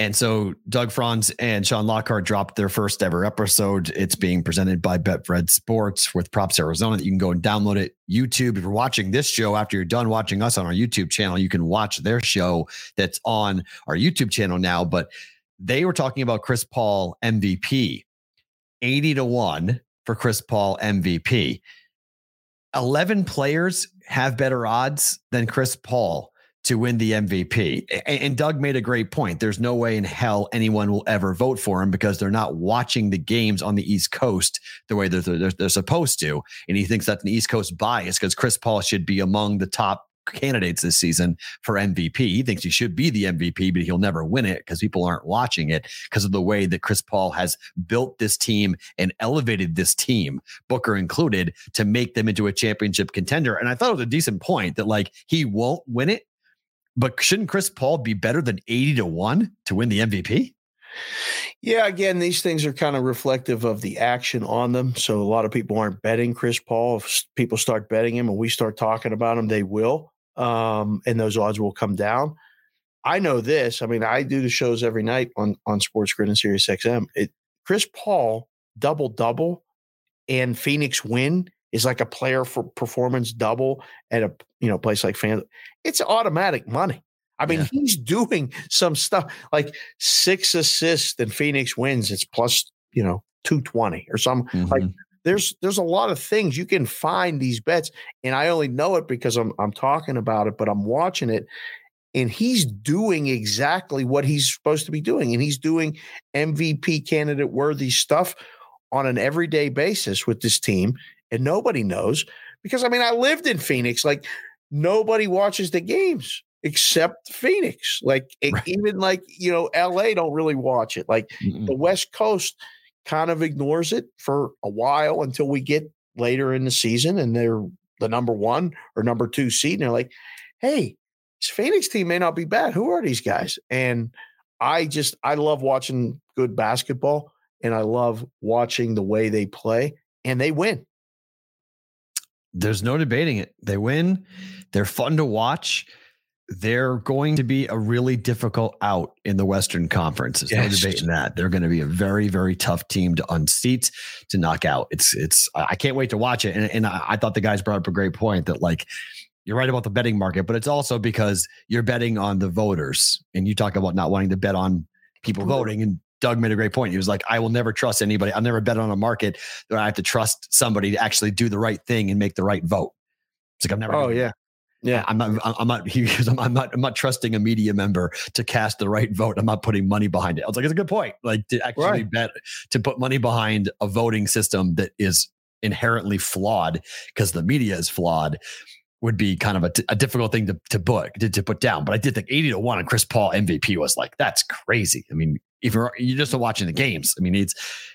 and so Doug Franz and Sean Lockhart dropped their first ever episode. It's being presented by Betfred Sports with Props Arizona. You can go and download it YouTube. If you're watching this show after you're done watching us on our YouTube channel, you can watch their show that's on our YouTube channel now. But they were talking about Chris Paul MVP, eighty to one for Chris Paul MVP. 11 players have better odds than Chris Paul to win the MVP. And Doug made a great point. There's no way in hell anyone will ever vote for him because they're not watching the games on the East Coast the way they're, they're, they're supposed to. And he thinks that's an East Coast bias because Chris Paul should be among the top candidates this season for MVP. He thinks he should be the MVP, but he'll never win it because people aren't watching it because of the way that Chris Paul has built this team and elevated this team, Booker included, to make them into a championship contender. And I thought it was a decent point that like he won't win it, but shouldn't Chris Paul be better than 80 to 1 to win the MVP? Yeah, again, these things are kind of reflective of the action on them. So a lot of people aren't betting Chris Paul. If people start betting him and we start talking about him, they will um, and those odds will come down. I know this. I mean, I do the shows every night on on Sports Grid and Sirius XM. It, Chris Paul double double and Phoenix win is like a player for performance double at a you know place like fan. It's automatic money. I mean, yeah. he's doing some stuff like six assists and Phoenix wins. It's plus you know two twenty or something mm-hmm. like there's there's a lot of things you can find these bets, and I only know it because I'm I'm talking about it, but I'm watching it, and he's doing exactly what he's supposed to be doing, and he's doing MVP candidate worthy stuff on an everyday basis with this team, and nobody knows because I mean I lived in Phoenix, like nobody watches the games except Phoenix. Like right. even like you know LA don't really watch it. Like mm-hmm. the West Coast kind of ignores it for a while until we get later in the season and they're the number one or number two seed. And they're like, hey, this Phoenix team may not be bad. Who are these guys? And I just, I love watching good basketball and I love watching the way they play and they win. There's no debating it. They win. They're fun to watch they're going to be a really difficult out in the Western Conference. There's yes. no debating that. They're going to be a very, very tough team to unseat, to knock out. It's, it's, I can't wait to watch it. And, and I, I thought the guys brought up a great point that, like, you're right about the betting market, but it's also because you're betting on the voters. And you talk about not wanting to bet on people voting. And Doug made a great point. He was like, I will never trust anybody. I'll never bet on a market that I have to trust somebody to actually do the right thing and make the right vote. It's like, I'm never. Oh, yeah. Yeah, I'm not. I'm not. He, I'm not. I'm not trusting a media member to cast the right vote. I'm not putting money behind it. I was like, it's a good point. Like to actually right. bet to put money behind a voting system that is inherently flawed because the media is flawed would be kind of a, a difficult thing to to put to, to, put down. But I did think 80 to one and Chris Paul MVP was like that's crazy. I mean, if you're you're just watching the games, I mean, it's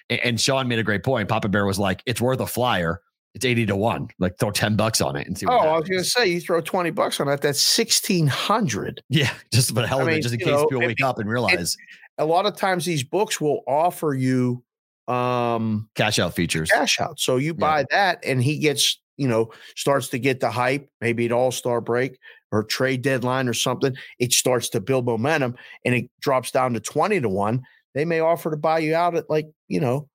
and Sean made a great point. Papa Bear was like, it's worth a flyer it's 80 to 1. Like throw 10 bucks on it and see Oh, happens. I was going to say, you throw 20 bucks on that, that's 1600 Yeah, just for the hell of it, just in case know, people wake up and realize. a lot of times these books will offer you um cash out features. Cash out. So you buy yeah. that and he gets, you know, starts to get the hype, maybe an all-star break. or trade deadline or something, it starts to build momentum and it drops down to 20 to 1. They may offer to buy you out at like, you know,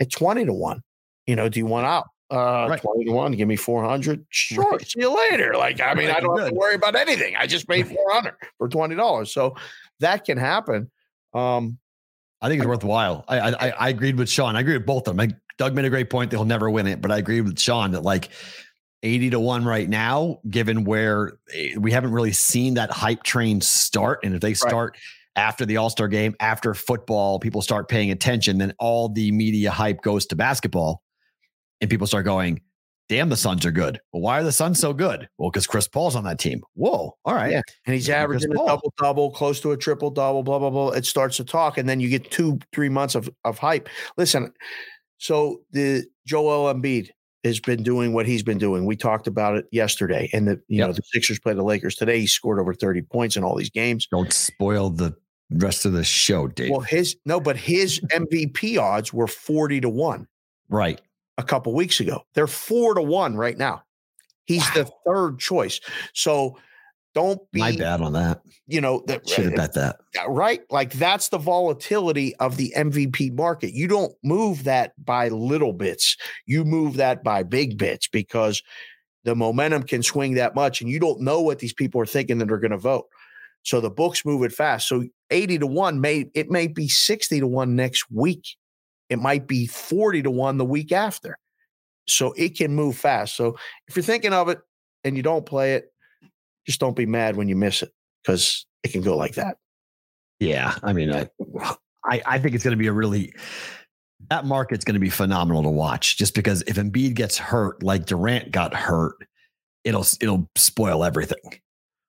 at 20 to 1. You know, do you want out? Uh, Right. 20 to 1, give me 400. Sure. Right. See you later. Like, I mean, I don't have to worry about anything. I just paid 400 for $20. So that can happen. Um, I think it's worthwhile. I, I I I agreed with Sean. I agree with both of them. Like, Doug made a great point. They'll never win it, but I agree with Sean that like eighty to one right now, given where eh, we haven't really seen that hype train start, and if they start after the All Star game, after football, people start paying attention, then all the media hype goes to basketball, and people start going. Damn, the Suns are good. Well, why are the Suns so good? Well, because Chris Paul's on that team. Whoa. All right. Yeah. and he's Chris averaging a Paul. double double, close to a triple double, blah blah blah. It starts to talk, and then you get two three months of of hype. Listen, so the Joel Embiid has been doing what he's been doing. We talked about it yesterday, and the you know the Sixers play the Lakers today. He scored over thirty points in all these games. Don't spoil the rest of the show, Dave. Well, his no, but his MVP odds were forty to one right. a couple weeks ago. They're four to one right now. He's the third choice. So don't be My bad on that. you know that Should have eh, bet that. Right? Like that's the volatility of the MVP market. You don't move that by little bits. You move that by big bits because the momentum can swing that much and you don't know what these people are thinking that are going to vote. So the books move it fast. So 80 to 1 may it may be 60 to 1 next week. It might be 40 to 1 the week after. So it can move fast. So if you're thinking of it and you don't play it, just don't be mad when you miss it because it can go like that. Yeah, I mean, I, I, I think it's going to be a really that market's going to be phenomenal to watch. Just because if Embiid gets hurt, like Durant got hurt, it'll it'll spoil everything.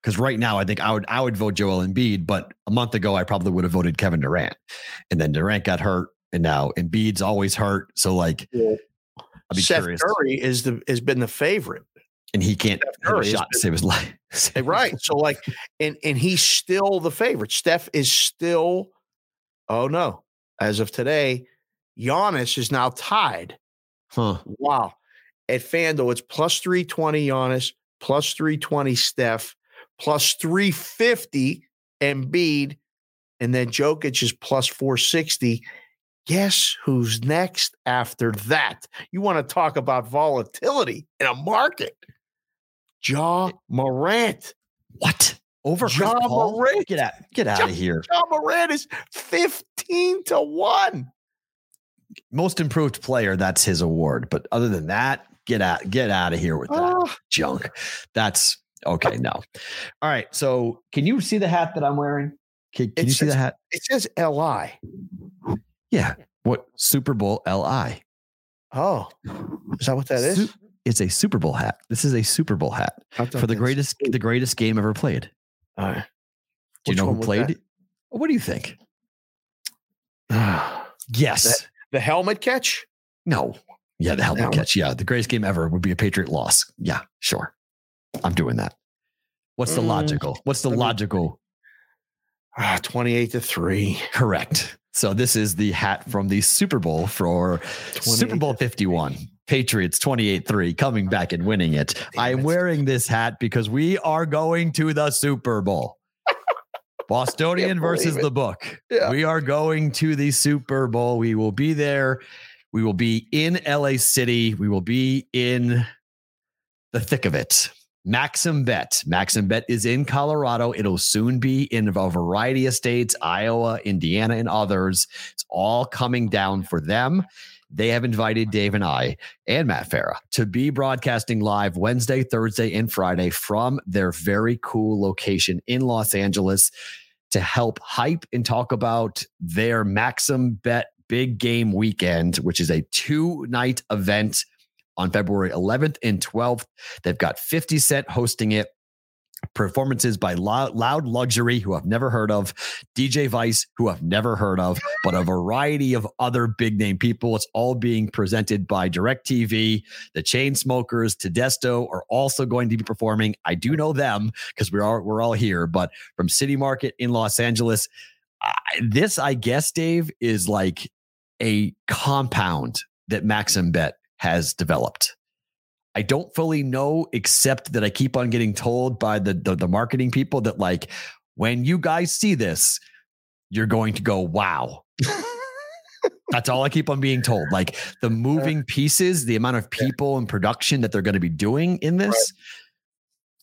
Because right now, I think I would I would vote Joel Embiid, but a month ago, I probably would have voted Kevin Durant, and then Durant got hurt, and now Embiid's always hurt. So like, Yeah. I'd be Seth curious, Curry is the has been the favorite. And he can't hit a shot to save his life. Eh, Right. So like and and he's still the favorite. Steph is still oh no. As of today, Giannis is now tied. Huh. Wow. At FanDuel, it's plus 320 Giannis, plus 320 Steph, plus 350 Embiid, and then Jokic is plus 460. Guess who's next after that? You want to talk about volatility in a market? Ja Morant. What over Paul? Morant. Get out! Get out Ja- of here! Ja Morant is 15 to 1. most improved player that's his award but other than that get out get out of here with that Oh, junk that's okay no all right so can you see the hat that i'm wearing can, can you see the hat it says LI. yeah what super bowl li Oh, is that what that is? It's a super bowl hat this is a super bowl hat for the that's- greatest the greatest game ever played right. do you know who played that? what do you think yes. the yes helmet catch? no yeah the helmet Helmet. catch yeah the greatest game ever would be a patriot loss yeah sure i'm doing that what's the Mm, logical what's the logical Ah, 28 to 3. Correct. So this is the hat from the Super Bowl for Super Bowl 51. Patriots 28-3 coming back and winning it. I'm wearing this hat because we are going to the Super Bowl. Bostonian versus it. the book. Yeah. We are going to the Super Bowl. We will be there. We will be in LA City. We will be in the thick of it. Maxim Bet. Maxim Bet is in Colorado. It'll soon be in a variety of states, Iowa, Indiana, and others. It's all coming down for them. They have invited Dave and I and Matt Farah to be broadcasting live Wednesday, Thursday, and Friday from their very cool location in Los Angeles to help hype and talk about their Maxim Bet Big Game Weekend, which is a two night event on February 11th and 12th. They've got 50 Cent hosting it. Performances by Loud, Luxury, who I've never heard of, DJ Vice, who I've never heard of, but a variety of other big name people. It's all being presented by DirecTV. The Chain Chainsmokers, Tedesto are also going to be performing. I do know them because we're all we're all here, but from City Market in Los Angeles. I, this, I guess, Dave, is like a compound that Maxim Bet has developed. I don't fully know, except that I keep on getting told by the, the, the marketing people that like when you guys see this, you're going to go, wow. That's all I keep on being told. Like the moving pieces, the amount of people and production that they're going to be doing in this. Right.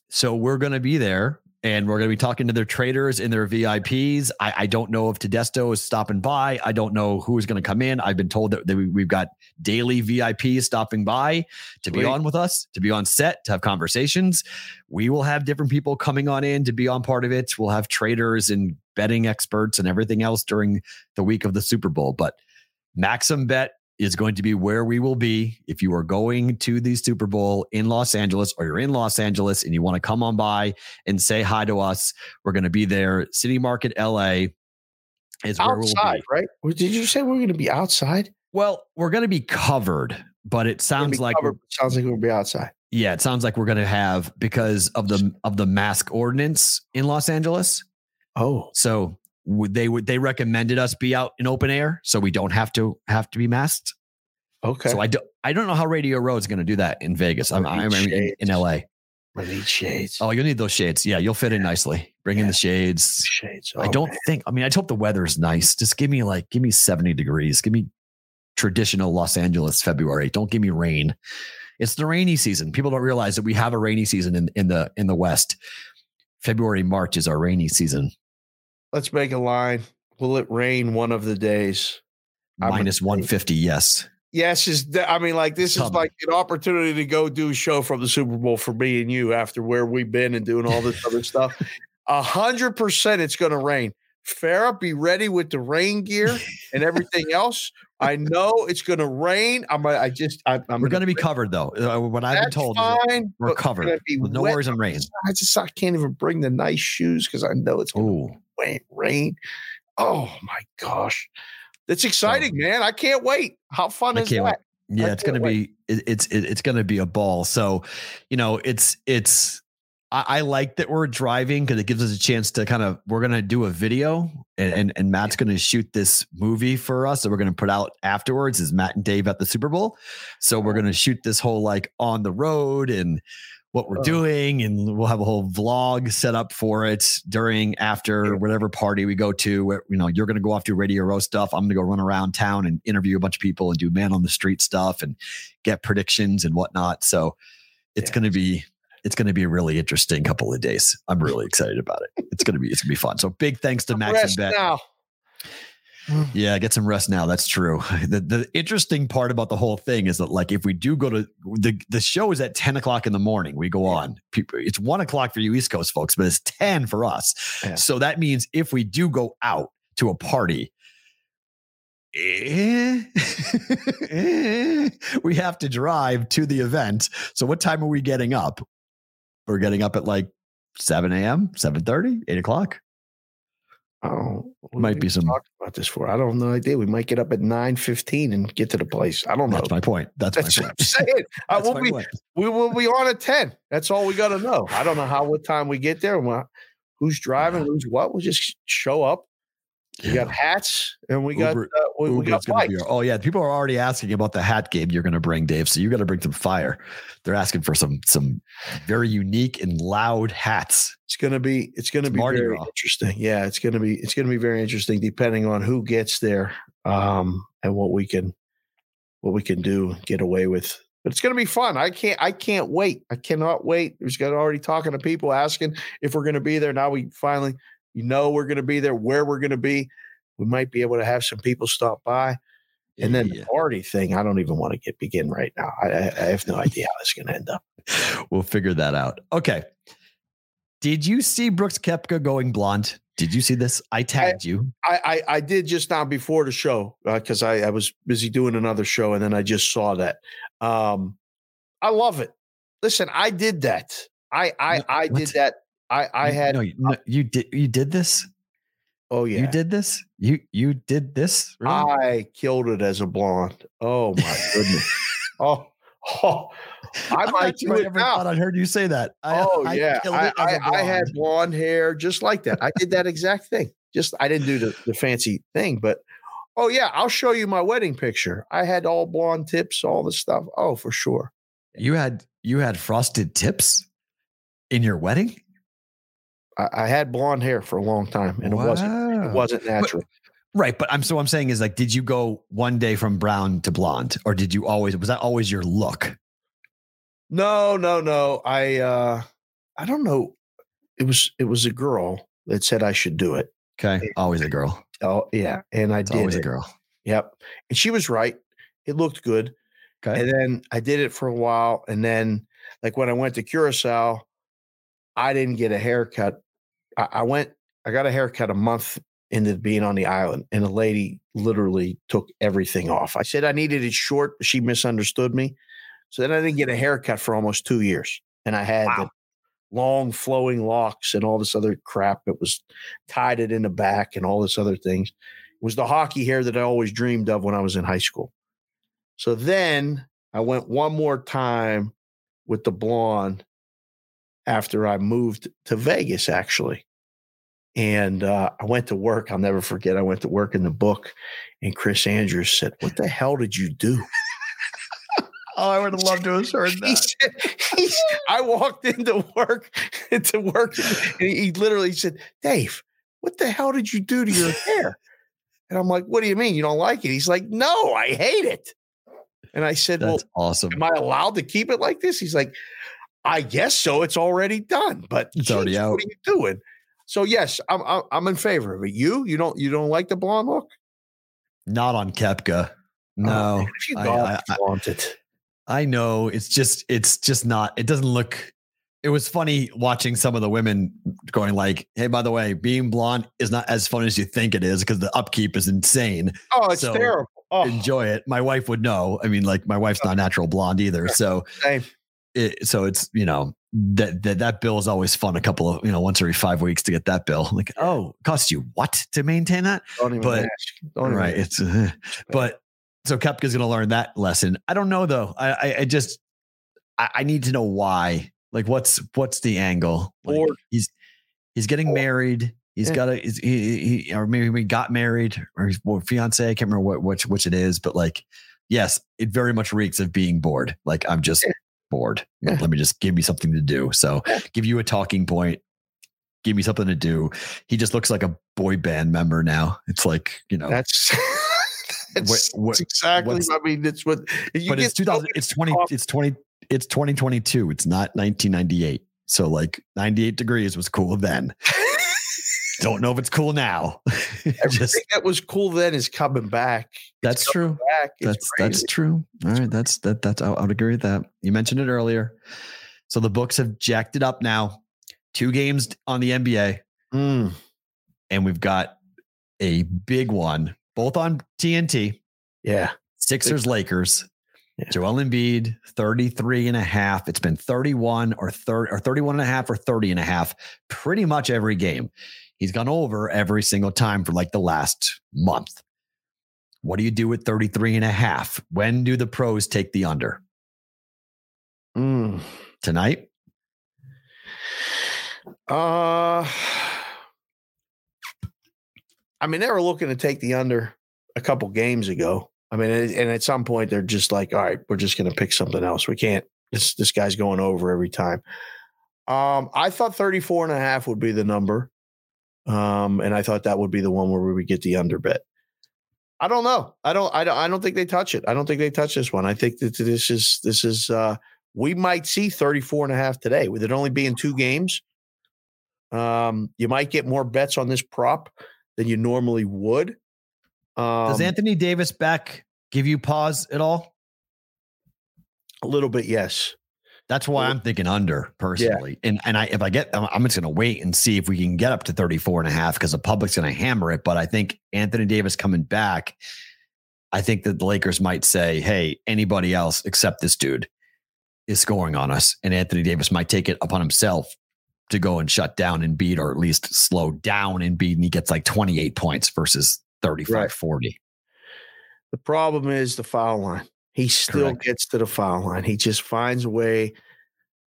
So we're going to be there and we're going to be talking to their traders and their VIPs. I, I, don't know if Tedesto is stopping by. I don't know who is going to come in. I've been told that, that we, have got daily VIPs stopping by to be on with us, to be on set, to have conversations. We will have different people coming on in to be on part of it. We'll have traders and betting experts and everything else during the week of the Super Bowl. But Maxim Bet is going to be where we will be if you are going to the Super Bowl in Los Angeles or you're in Los Angeles and you want to come on by and say hi to us. We're going to be there, City Market LA. Is outside, we'll right? Did you say we're going to be outside? Well, we're going to be covered, but it sounds like covered, sounds like we'll be outside. Yeah, it sounds like we're going to have because of the of the mask ordinance in Los Angeles. Oh, so they would they recommended us be out in open air so we don't have to have to be masked. Okay. So I don't I don't know how Radio Row is going to do that in Vegas. I'm I'm in, in, LA. I need shades. Oh, you'll need those shades. Yeah, you'll fit in nicely. Bring yeah. in the shades. Shades. Oh, I don't man. think. I mean, I hope the weather is nice. Just give me like give me 70 degrees. Give me traditional Los Angeles February. Don't give me rain. It's the rainy season. People don't realize that we have a rainy season in, in the in the West. February, March is our rainy season. Let's make a line. Will it rain one of the days? Minus 150, yes. Yes, is I mean, like this is like an opportunity to go do a show from the Super Bowl for me and you after where we've been and doing all this other stuff. A hundred percent, it's going to rain. Farah, be ready with the rain gear and everything else. I know it's going to rain. I'm. I just. I, am we're going to be covered though. Uh, what I've been told, fine, we're covered. no worries on rain. I just. I can't even bring the nice shoes because I know it's going to rain, rain. Oh my gosh. That's exciting, so, man. I can't wait. How fun I is that? Wait. Yeah, it's going to be it, it's it, it's to be a ball. So, you know, it's it's I, I like that we're driving because it gives us a chance to kind of we're going to do a video and and, and Matt's going to shoot this movie for us that we're going to put out afterwards. Is Matt and Dave at the Super Bowl? So we're oh. going to shoot this whole like on the road and what we're uh. doing and we'll have a whole vlog set up for it during after whatever party we go to where, you know you're going to go off to radio row stuff. I'm going to go run around town and interview a bunch of people and do man on the street stuff and get predictions and whatnot. So it's yeah. going to be it's going to be a really interesting couple of days. I'm really excited about it. It's going to be it's going to be fun. So big thanks to Maxim Bet now. Yeah, get some rest now. That's true. The the interesting part about the whole thing is that like if we do go to the the show is at 10 o'clock in the morning, we go on. People it's one o'clock for you East Coast folks, but it's 10 for us. Yeah. So that means if we do go out to a party, eh, eh, we have to drive to the event. So what time are we getting up? We're getting up at like 7 a.m., 7 30, 8 o'clock. Oh, might be some talk about this for. I don't know idea. We might get up at nine fifteen and get to the place. I don't know. That's my point. That's, That's my point. I'm saying. uh, we'll be, we will be on at ten. That's all we got to know. I don't know how what time we get there. Who's driving? Who's what? We'll just show up. We got hats and we got uh, we, we got bikes. Be, oh yeah, people are already asking about the hat game you're going to bring, Dave. So you got to bring some fire. They're asking for some some very unique and loud hats. It's going to be it's going to be very Gras. interesting. Yeah, it's going to be it's going to be very interesting depending on who gets there um, and what we can what we can do get away with. But it's going to be fun. I can't I can't wait. I cannot wait. We've got already talking to people asking if we're going to be there. Now we finally you know we're going to be there, where we're going to be. We might be able to have some people stop by. And then yeah. the party thing, I don't even want to get begin right now. I, I have no idea how it's going to end up. We'll figure that out. Okay. Did you see Brooks Koepka going blonde? Did you see this? I tagged I, you. I, I, I did just now before the show because uh, I, I was busy doing another show and then I just saw that. Um, I love it. Listen, I did that. I I I did that I I had no, no, you did you did this. Oh yeah, you did this. You you did this. Really? I killed it as a blonde. Oh my goodness. oh oh. I might do it now. I heard you say that. I, uh, oh I yeah, I, I, I, had blonde hair just like that. I did that exact thing. Just I didn't do the, the fancy thing, but oh yeah, I'll show you my wedding picture. I had all blonde tips, all the stuff. Oh, for sure. You had you had frosted tips in your wedding? I, I had blonde hair for a long time, and it wasn't it wasn't natural. Right, but I'm so I'm saying is like, did you go one day from brown to blonde, or did you always was that always your look? No, no, no. I uh I don't know. It was it was a girl that said I should do it. Okay, always a girl. Oh yeah, and I It's did always it. a girl. Yep, and she was right. It looked good. Okay, And then I did it for a while. And then, like when I went to Curacao, I didn't get a haircut. I, I went, I got a haircut a month into being on the island, and a lady literally took everything off. I said I needed it short. She misunderstood me. So then I didn't get a mm. haircut for almost two years. And I had the long flowing locks and all this other crap. It was tied it in the back and all this other things. It was the hockey hair that I always dreamed of when I was in high school. So then I went one more time with the blonde after I moved to Vegas, actually. And uh, I went to work. I'll never forget. I went to work in the book, and Chris Andrews said, What the hell did you do? oh, I would have loved to have heard He said, he's, I walked into work, into work, and he, he literally said, Dave, what the hell did you do to your hair? And I'm like, What do you mean? You don't like it? He's like, No, I hate it. And I said, Well, That's awesome. am I allowed to keep it like this? He's like, I guess so. It's already done, but It's already out. What are you doing? So yes, I'm I'm, I'm in favor of it. You you don't you don't like the blonde look? Not on Koepka. Oh, No, you I- I- I- flaunt it. I know. It's just it's just not. It doesn't look. It was funny watching some of the women going like, "Hey, by the way, being blonde is not as fun as you think it is because the upkeep is insane. Oh, it's so terrible. Oh, Enjoy it." My wife would know. I mean, like my wife's oh. not natural blonde either, so same. It, so it's you know that that that bill is always fun. A couple of you know once every five weeks to get that bill. Like, oh, it costs you what to maintain that? Don't even but-. Don't right. ask. It's uh, but so Koepka's going to learn that lesson. I don't know though. I I, I just I, I need to know why. Like, what's what's the angle? Like, Bored. he's he's getting Bored. married. He's Yeah. got a he's, he, he or maybe we got married or he's well, fiance. I can't remember what which which it is, but like, yes, it very much reeks of being bored. Like I'm just. Bored. Yeah. Let me just give me something to do. So give you a talking point. Give me something to do. He just looks like a boy band member now. It's like you know. That's that's, what- that's exactly. I mean, it's what. But it's 2000 it's 20 off- it's 20 it's 2022 it's not 1998 so like 98 degrees was cool then don't know if it's cool now Everything just that was cool then is coming back. It's that's coming true Back. That's that's true all right that's that that's I would agree with that you mentioned it earlier so the books have jacked it up now two games on the nba Mm. and we've got a big one both on tnt Yeah. Sixers Lakers. Yeah. Joel Embiid, 33 and a half. It's been 31 or 30 or 31 and a half or 30 and a half pretty much every game. He's gone over every single time for like the last month. What do you do with 33 and a half? When do the pros take the under? Mm. Tonight? Uh, I mean, they were looking to take the under a couple games ago. I mean, and at some point they're just like, all right, we're just going to pick something else. We can't. This this guy's going over every time. Um, I thought 34 and a half would be the number. Um, and I thought that would be the one where we would get the under bet. I don't know. I don't, I don't, I don't think they touch it. I don't think they touch this one. I think that this is, this is, uh, we might see 34 and a half today with it only being two games. Um, you might get more bets on this prop than you normally would. Um, Does Anthony Davis back give you pause at all? a little bit, yes. That's why I'm thinking under personally. And and I if I get I'm, just going to wait and see if we can get up to 34 and a half because the public's going to hammer it, but I think Anthony Davis coming back I think that the Lakers might say, "Hey, anybody else except this dude is scoring on us." And Anthony Davis might take it upon himself to go and shut down and beat or at least slow down and beat and he gets like 28 points versus 35 Right. 40. The problem is the foul line. He still Correct. gets to the foul line. He just finds a way,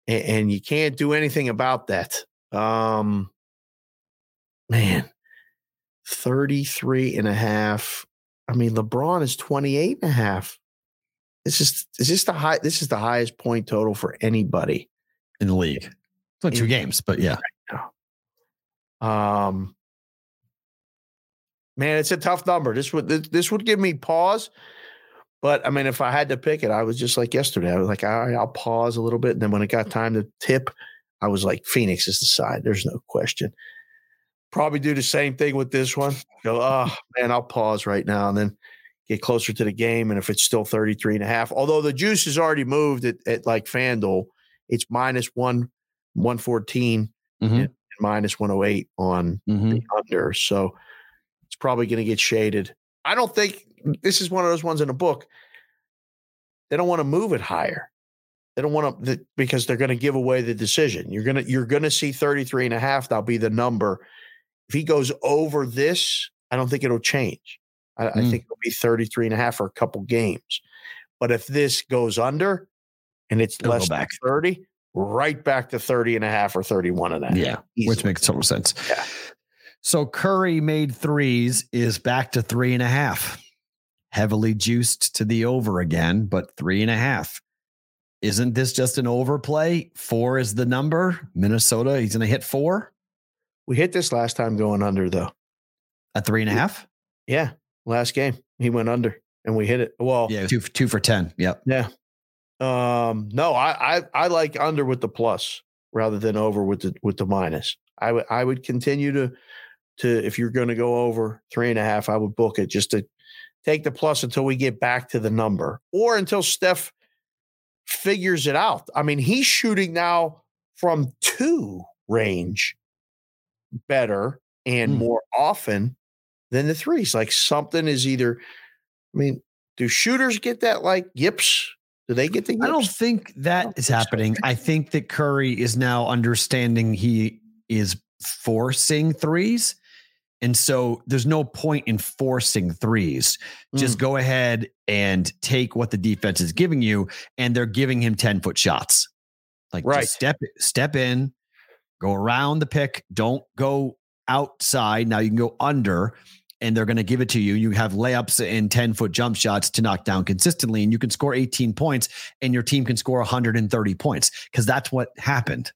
and, and you can't do anything about that. Um, man, 33 and a half. I mean, LeBron is 28 and a half. This is is this the high? This is the highest point total for anybody in the league. It's only two games, but yeah. Um, man, it's a tough number. This would this, this would give me pause. But I mean, if I had to pick it, I was just like yesterday. I was like, all right, I'll pause a little bit. And then when it got time to tip, I was like, Phoenix is the side. There's no question. Probably do the same thing with this one. Go, oh man, I'll pause right now and then get closer to the game. And if it's still 33 and a half, although the juice has already moved at, at like FanDuel, it's minus one 114 Mhm. and minus 108 on Mhm. the under. So it's probably going to get shaded. I don't think this is one of those ones in a book. They don't want to move it higher. They don't want to because they're going to give away the decision. You're going to you're going to see 33 and a half. That'll be the number. If he goes over this, I don't think it'll change. I, I Mm. think it'll be 33 and a half for a couple games. But if this goes under and it's It'll less than back. 30, right back to 30 and a half or 31 and a half. Yeah, which makes total sense. Yeah. So Curry made threes is back to three and a half. Heavily juiced to the over again, but three and a half. Isn't this just an overplay? Four is the number. Minnesota, he's going to hit four We hit this last time going under though. at three and a half. Yeah, last game he went under and we hit it. Well, Yeah, two two for ten. Yep. yeah. Um, no, I, I I like under with the plus rather than over with the with the minus. I would I would continue to to if you're going to go over three and a half, I would book it just to take the plus until we get back to the number or until Steph figures it out. I mean, he's shooting now from two range better and Hmm. more often than the threes. Like something is either, I mean, do shooters get that like yips? Do they get the yips? I don't think that don't is think so. happening. I think that Curry is now understanding he is forcing threes. And so there's no point in forcing threes. Just Mm. go ahead and take what the defense is giving you, and they're giving him 10 foot shots. Like Right. just step step in, go around the pick, don't go outside. Now you can go under, and they're going to give it to you. You have layups and 10 foot jump shots to knock down consistently, and you can score 18 points, and your team can score 130 points because that's what happened.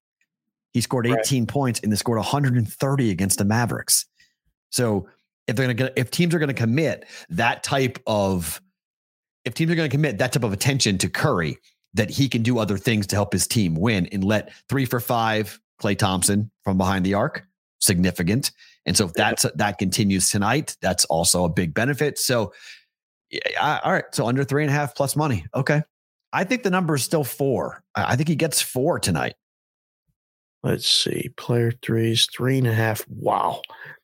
He scored Right. 18 points and they scored 130 against the Mavericks. So if they're going to if teams are going to commit that type of, if teams are going to commit that type of attention to Curry, that he can do other things to help his team win and let three for five Klay Thompson from behind the arc significant. And so if that's that continues tonight, that's also a big benefit. So, yeah, all right. So under three and a half plus money. Okay. I think the number is still four. I I think he gets four tonight. Let's see. Player threes, three and a half. Wow.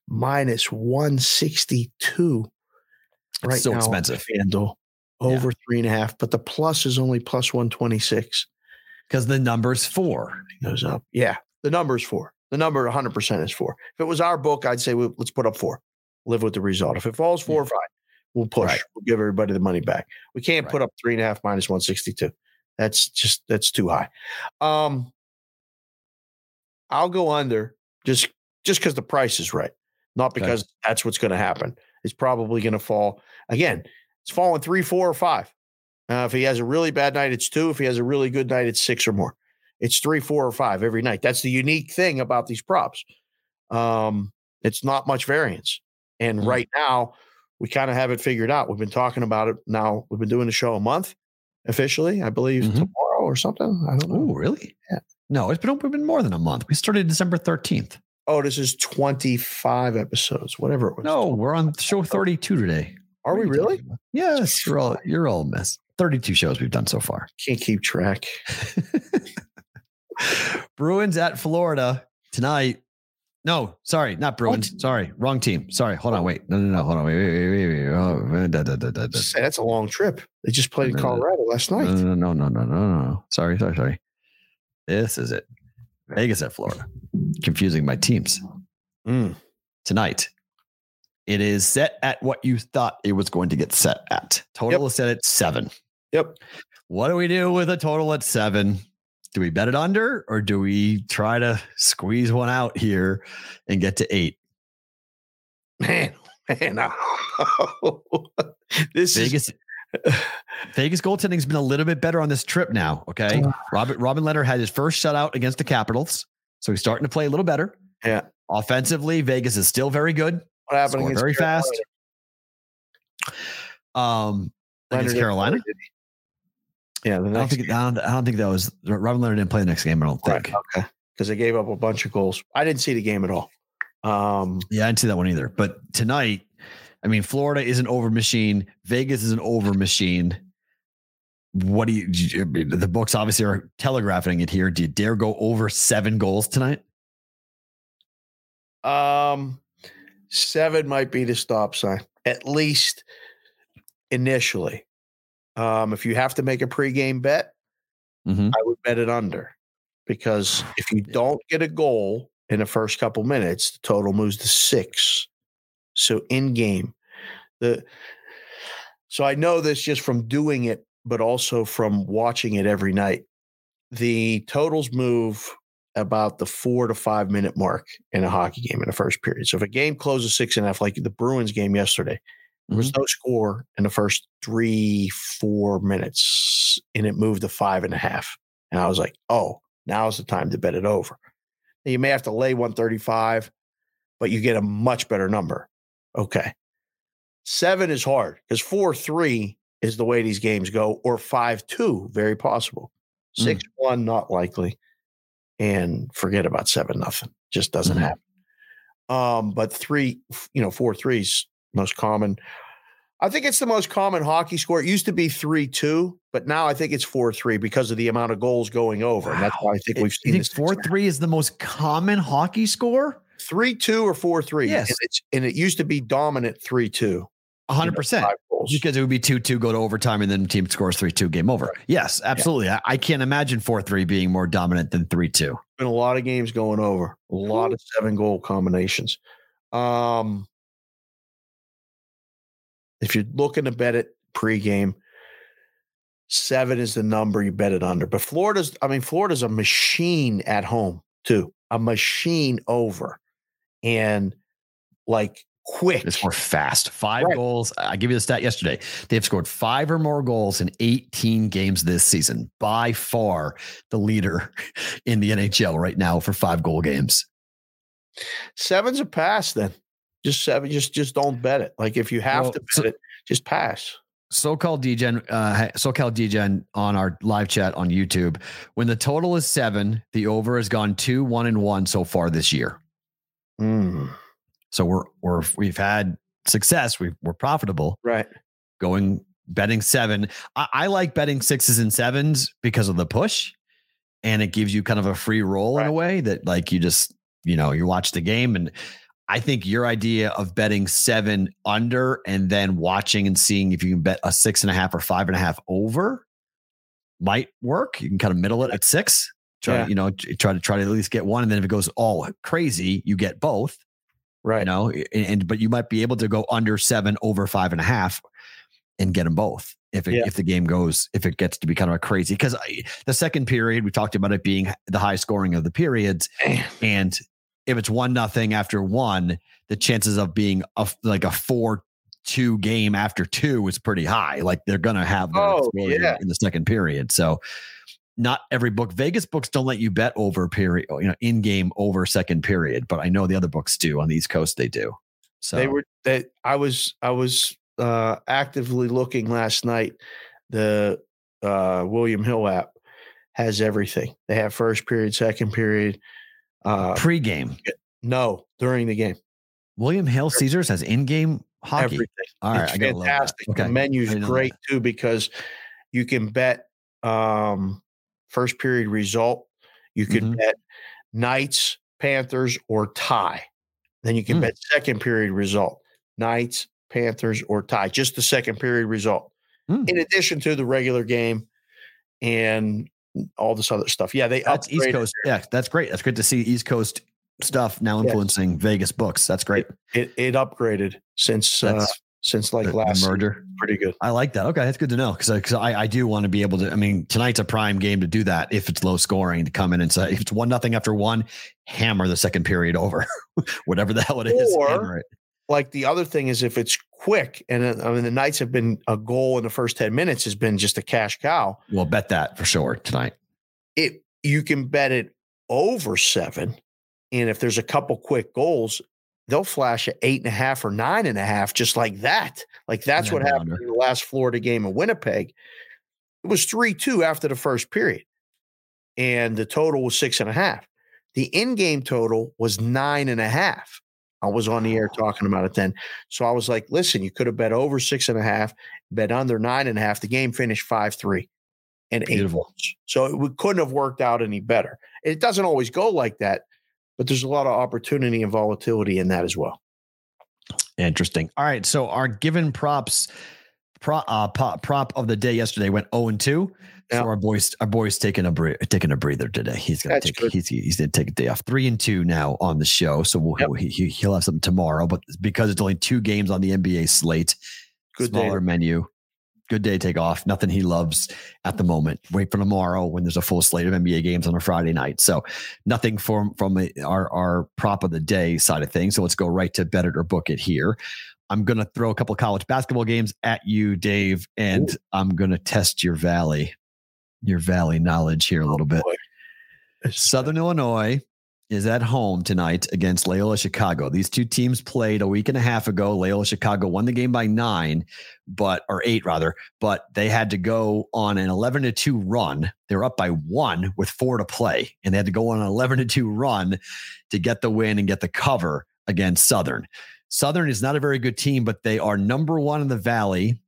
Minus 162. right It's so expensive. FanDuel. Over three and a half, but the plus is only plus 126. because the number's four. goes up. Yeah, the number is four. The number 100% is four. If it was our book, I'd say well, let's put up four. Live with the result. If it falls four or five, we'll push. Right. We'll give everybody the money back. We can't Right. put up three and a half minus 162. That's just that's too high. Um, I'll go under just just because the price is right, not Okay. because that's what's going to happen. It's probably going to fall again. It's falling three, four, or five. Uh, if he has a really bad night, it's two. If he has a really good night, it's six or more. It's three, four, or five every night. That's the unique thing about these props. Um, it's not much variance. And Mhm. right now, we kind of have it figured out. We've been talking about it now. We've been doing the show a month officially, I believe Mhm. tomorrow or something. I don't know. Oh, really? Yeah. No, it's been it's been more than a month. We started December 13th. Oh, this is 25 episodes, whatever it was. No, we're on show 32 today. Are What we really? Yes, you're all you're all mess. 32 shows we've done so far. Can't keep track. Bruins at Florida tonight. No, sorry, not Bruins. Sorry, wrong team. Sorry, hold on, wait. No, no, no, hold on, wait, wait, wait, wait, wait. Oh, da, da, da, da. Say, That's a long trip. They just played in. Colorado last No, night. no, no, no, no, no, no. Sorry, sorry, sorry. This is it. Vegas at Florida. Confusing my teams Mm. tonight. It is set at what you thought it was going to get set at. Total is set at seven. Yep. What do we do with a total at seven? Do we bet it under or do we try to squeeze one out here and get to eight? Man, man. Know. this is Vegas goaltending's been a little bit better on this trip now. Okay. Robert Robin Lehner had his first shutout against the Capitals. So he's starting to play a little better. Yeah. Offensively, Vegas is still very good. What happened very Carolina? fast. Um against Leonard Carolina. play. Yeah, the I don't think I don't, I don't think that was Robin Lehner didn't play the next game, I don't think. Right, okay. Because they gave up a bunch of goals. I didn't see the game at all. Um, Yeah, I didn't see that one either. But tonight, I mean, Florida is an over machine. Vegas is an over machine. What do you, the books obviously are telegraphing it here. Do you dare go over seven goals tonight? um, seven might be the stop sign, at least initially. Um, if you have to make a pregame bet, Mhm. I would bet it under because if you don't get a goal in the first couple minutes, the total moves to six. So in game, the so I know this just from doing it, but also from watching it every night. The totals move about the four to five minute mark in a hockey game in the first period. So if a game closes six and a half, like the Bruins game yesterday, there was mm-hmm. no score in the first three, four minutes, and it moved to five and a half. And I was like, oh, now's the time to bet it over. Now, you may have to lay 135, but you get a much better number. Okay. Seven is hard because four, three is the way these games go, or five, two, very possible. Six, one, not likely. And forget about seven, nothing. Just doesn't Mhm. happen. Um, but three, you know, four threes most common. I think it's the most common hockey score. It used to be three two, but now I think it's four three because of the amount of goals going over. And that's why I think we've you seen think this four three is the most common hockey score? Three two or four three. Yes. and, it's, and it used to be dominant three two. Hundred percent. Because it would be two two, go to overtime, and then the team scores three two, game over. Yes, absolutely. I, I can't imagine four three being more dominant than three two. been a lot of games going over, a lot of seven goal combinations. Um, if you're looking to bet it pregame, seven is the number you bet it under. But Florida's, I mean, Florida's a machine at home too, a machine over, and like quick. They score fast. Five Right. goals. I give you the stat yesterday. They've scored five or more goals in 18 games this season. By far the leader in the NHL right now for five goal games. Seven's a pass. Then just seven. Just just don't bet it. Like if you have Well, to bet so- it, just pass. SoCal DGen, uh, SoCal DGen on our live chat on YouTube. When the total is seven, the over has gone two, one, and one so far this year. Mm, So we're we're we've had success. We we're profitable right. going betting seven. I, I like betting sixes and sevens because of the push, and it gives you kind of a free roll in a way that like you just you know you watch the game and. I think your idea of betting seven under and then watching and seeing if you can bet a six and a half or five and a half over might work. You can kind of middle it at six. Try Yeah. to, you know, try to try to at least get one. And then if it goes all crazy, you get both Right. you know and, and but you might be able to go under seven over five and a half and get them both if it, Yeah. if the game goes if it gets to be kind of a crazy because the second period we talked about it being the high scoring of the periods and if it's one nothing after one the chances of being a, like a four two game after two is pretty high like they're gonna have Oh, yeah. in the second period so not every book vegas books don't let you bet over period you know in game over second period but i know the other books do on the east coast they do so They were that I was I was uh actively looking last night. The uh William Hill app has everything. They have first period, second period. Uh pre-game no, during the game. william hill caesars has in-game hockey Everything. all right it's i gotta love that. fantastic. okay The menu's I great too because you can bet um first period result. You can Mhm. bet Knights, Panthers, or tie. Then you can Hmm. bet second period result. Knights, Panthers, or tie. Just the second period result. Hmm. In addition to the regular game and all this other stuff. Yeah, they that's east coast yeah that's great that's great to see east coast stuff now Yes. influencing vegas books that's great It, it upgraded since uh, since like the, the last season. merger Pretty good. I like that. Okay, that's good to know because because I, I do want to be able to. I mean, tonight's a prime game to do that if it's low scoring to come in and say if it's one nothing after one, hammer the second period over, whatever the hell it is. Or- hammer it. like the other thing is if it's quick. And uh, I mean, the Knights have been a goal in the first 10 minutes has been just a cash cow. We'll bet that for sure tonight. It you can bet it over seven. And if there's a couple quick goals, they'll flash at eight and a half or nine and a half, just like that. Like that's what happened in the last Florida game in Winnipeg. It was 3 2 after the first period. And the total was six and a half. The in game total was nine and a half. I was on the air talking about it then. So I was like, listen, you could have bet over six and a half, bet under nine and a half. The game finished 5 3 and eight. Beautiful. So it couldn't have worked out any better. It doesn't always go like that, but there's a lot of opportunity and volatility in that as well. Interesting. All right. So our given props prop, uh, prop of the day yesterday went 0 and 2. So our boys, our boys taking a bre- taking a breather today. He's gonna take good. he's he's gonna take a day off. Three and two now on the show, so we'll, yep. he, he'll have something tomorrow. But because it's only two games on the NBA slate, good smaller day. menu, good day take off. Nothing he loves at the moment. Wait for tomorrow when there's a full slate of NBA games on a Friday night. So nothing from from our our prop of the day side of things. So let's go right to bet it or book it here. I'm going to throw a couple college basketball games at you, Dave, and Ooh. I'm going to test your valley your valley knowledge here a oh, little bit. Oh, Southern Illinois is at home tonight against Loyola Chicago. These two teams played a week and a half ago. Loyola Chicago won the game by nine, but or eight rather, but they had to go on an 11 to 2 run. They were up by one with four to play, and they had to go on an 11 to 2 run to get the win and get the cover against Southern. Southern is not a very good team, but they are number one in the valley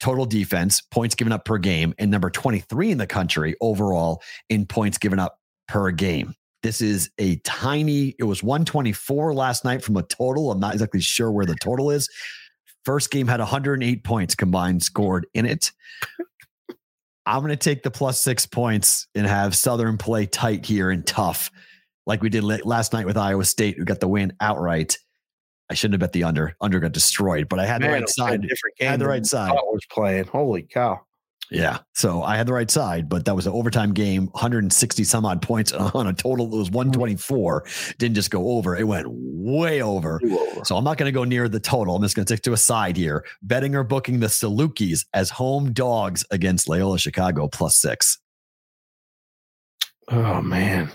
total defense, points given up per game, and number 23 in the country overall in points given up per game. This is a tiny, it was 124 last night from a total. I'm not exactly sure where the total is. First game had 108 points combined scored in it. I'm going to take the plus six points and have Southern play tight here and tough, like we did last night with Iowa State, who got the win outright. I shouldn't have bet the under. Under got destroyed, but I had Man, the right side. Different game. I had the right side. was playing. Holy cow! Yeah, so I had the right side, but that was an overtime game, 160 some odd points on a total. It was 124. Didn't just go over; it went way over. over. So I'm not going to go near the total. I'm just going to stick to a side here. Betting or booking the Salukis as home dogs against Loyola Chicago plus six. Oh man,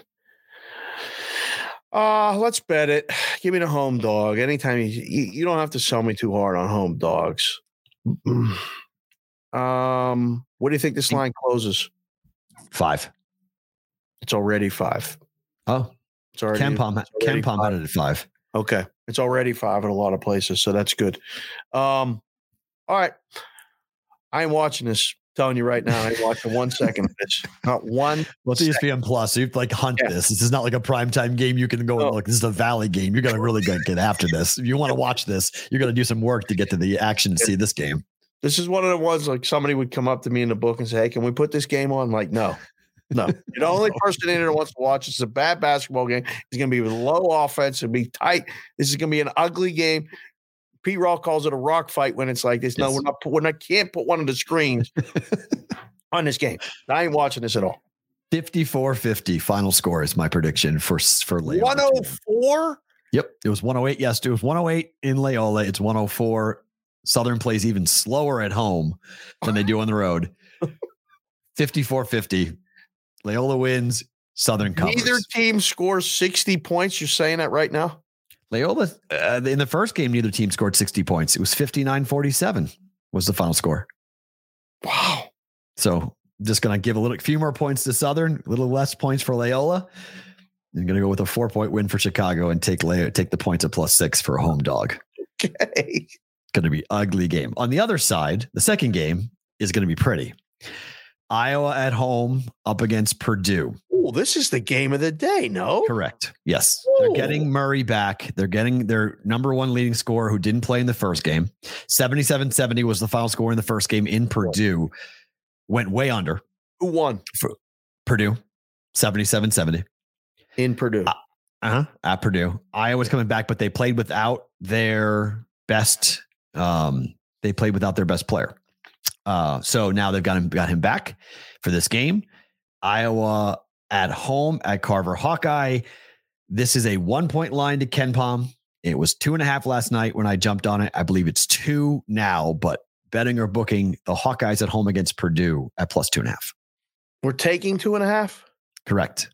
uh, let's bet it. Give me the home dog. Anytime you, you, you don't have to sell me too hard on home dogs. Um, what do you think this line closes? Five. It's already five. Oh, it's already. KenPom had it at five. Okay, it's already five in a lot of places, so that's good. Um, all right. I am watching this telling you right now, I watching one second of this. Not one. Well, it's ESPN Plus. You like hunt yeah. this. This is not like a prime time game. You can go and look. This is a Valley game. You're gonna really get after this. If you want to watch this, you're gonna do some work to get to the action to see this game. This is one of the ones like somebody would come up to me in the book and say, "Hey, can we put this game on?" I'm like, no, no. You're the only person in here that wants to watch. It's a bad basketball game. It's going to be with low offense. It'll be tight. This is going to be an ugly game. Pete Raw calls it a rock fight when it's like this. Yes. No, we're not. When I can't put one of the screens on this game. I ain't watching this at all. 54-50 final score is my prediction for for Loyola. 104? Yep. It was 108. Yes, it was 108 in Loyola. It's 104. Southern plays even slower at home than they do on the road. 54-50. Loyola wins. Southern covers. Neither team scores 60 points. You're saying that right now? Loyola, uh, in the first game, neither team scored 60 points. It was 59 47 was the final score. Wow. So just going to give a little few more points to Southern, a little less points for Loyola. I'm going to go with a four point win for Chicago and take Loyola, take the points at plus six for a home dog. Okay. Going to be ugly game. On the other side, the second game is going to be pretty. Iowa at home up against Purdue. Oh, this is the game of the day, no? Correct. Yes. Ooh. They're getting Murray back. They're getting their number one leading scorer who didn't play in the first game. 77 70 was the final score in the first game in Purdue. Went way under. Who won? For Purdue, 77 70. In Purdue. Uh huh. At Purdue. Iowa's coming back, but they played without their best. Um, they played without their best player. Uh, so now they've got him got him back for this game. Iowa at home at Carver Hawkeye. This is a one point line to KenPom. It was two and a half last night when I jumped on it. I believe it's two now, but betting or booking the Hawkeyes at home against Purdue at plus two and a half. We're taking two and a half. Correct.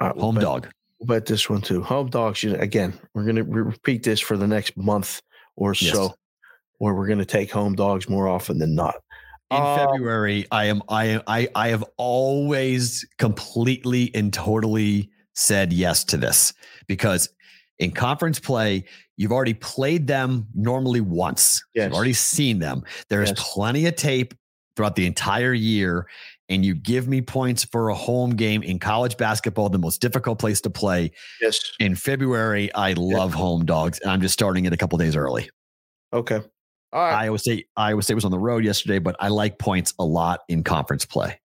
All right, we'll Home bet- dog. Bet this one too. Home dogs. you know, Again, we're going to repeat this for the next month or Yes. so, where we're going to take home dogs more often than not. In Um, February, I am I I I have always completely and totally said yes to this because in conference play, you've already played them normally once. Yes. You've already seen them. There's Yes. plenty of tape throughout the entire year. And you give me points for a home game in college basketball, the most difficult place to play. Yes. In February, I love home dogs, and I'm just starting it a couple days early. Okay. All right. Iowa State, Iowa State was on the road yesterday, but I like points a lot in conference play.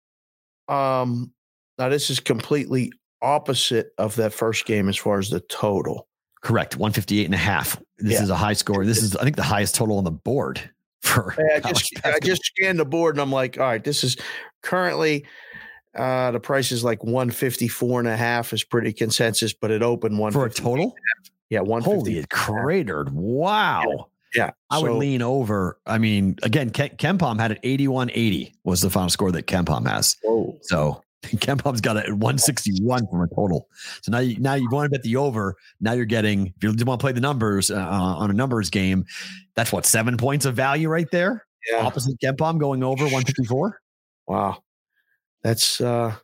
Um, now this is completely opposite of that first game as far as the total. Correct. 158 and a half. This Yeah. is a high score. This is, I think, the highest total on the board for Hey, I just I just scanned the board and I'm like, all right, this is currently uh the price is like 154 and a half is pretty consensus, but it opened one for a total. Yeah, 150. Holy, it cratered. Wow. Yeah. I would lean over. I mean, again, Ken, KenPom had it 81 80 was the final score that KenPom has. Whoa. So KenPom's got it at 161 from a total. So now you now you want to bet the over. Now you're getting if you want to play the numbers uh, on a numbers game, that's what seven points of value right there. Yeah. Opposite KenPom going over 154. Wow. That's uh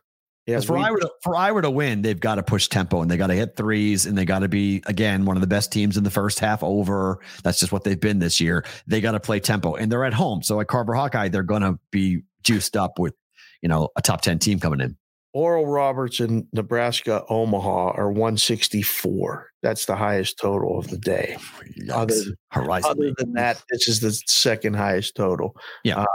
yeah, for we- Iowa to, for Iowa to win, they've got to push tempo and they got to hit threes and they got to be again one of the best teams in the first half over. That's just what they've been this year. They got to play tempo and they're at home. So at Carver Hawkeye, they're going to be juiced up with you know a top ten team coming in. Oral Roberts in Nebraska Omaha are 164. That's the highest total of the day. Other- Horizon. Other than that, this is the second highest total. Yeah. Uh,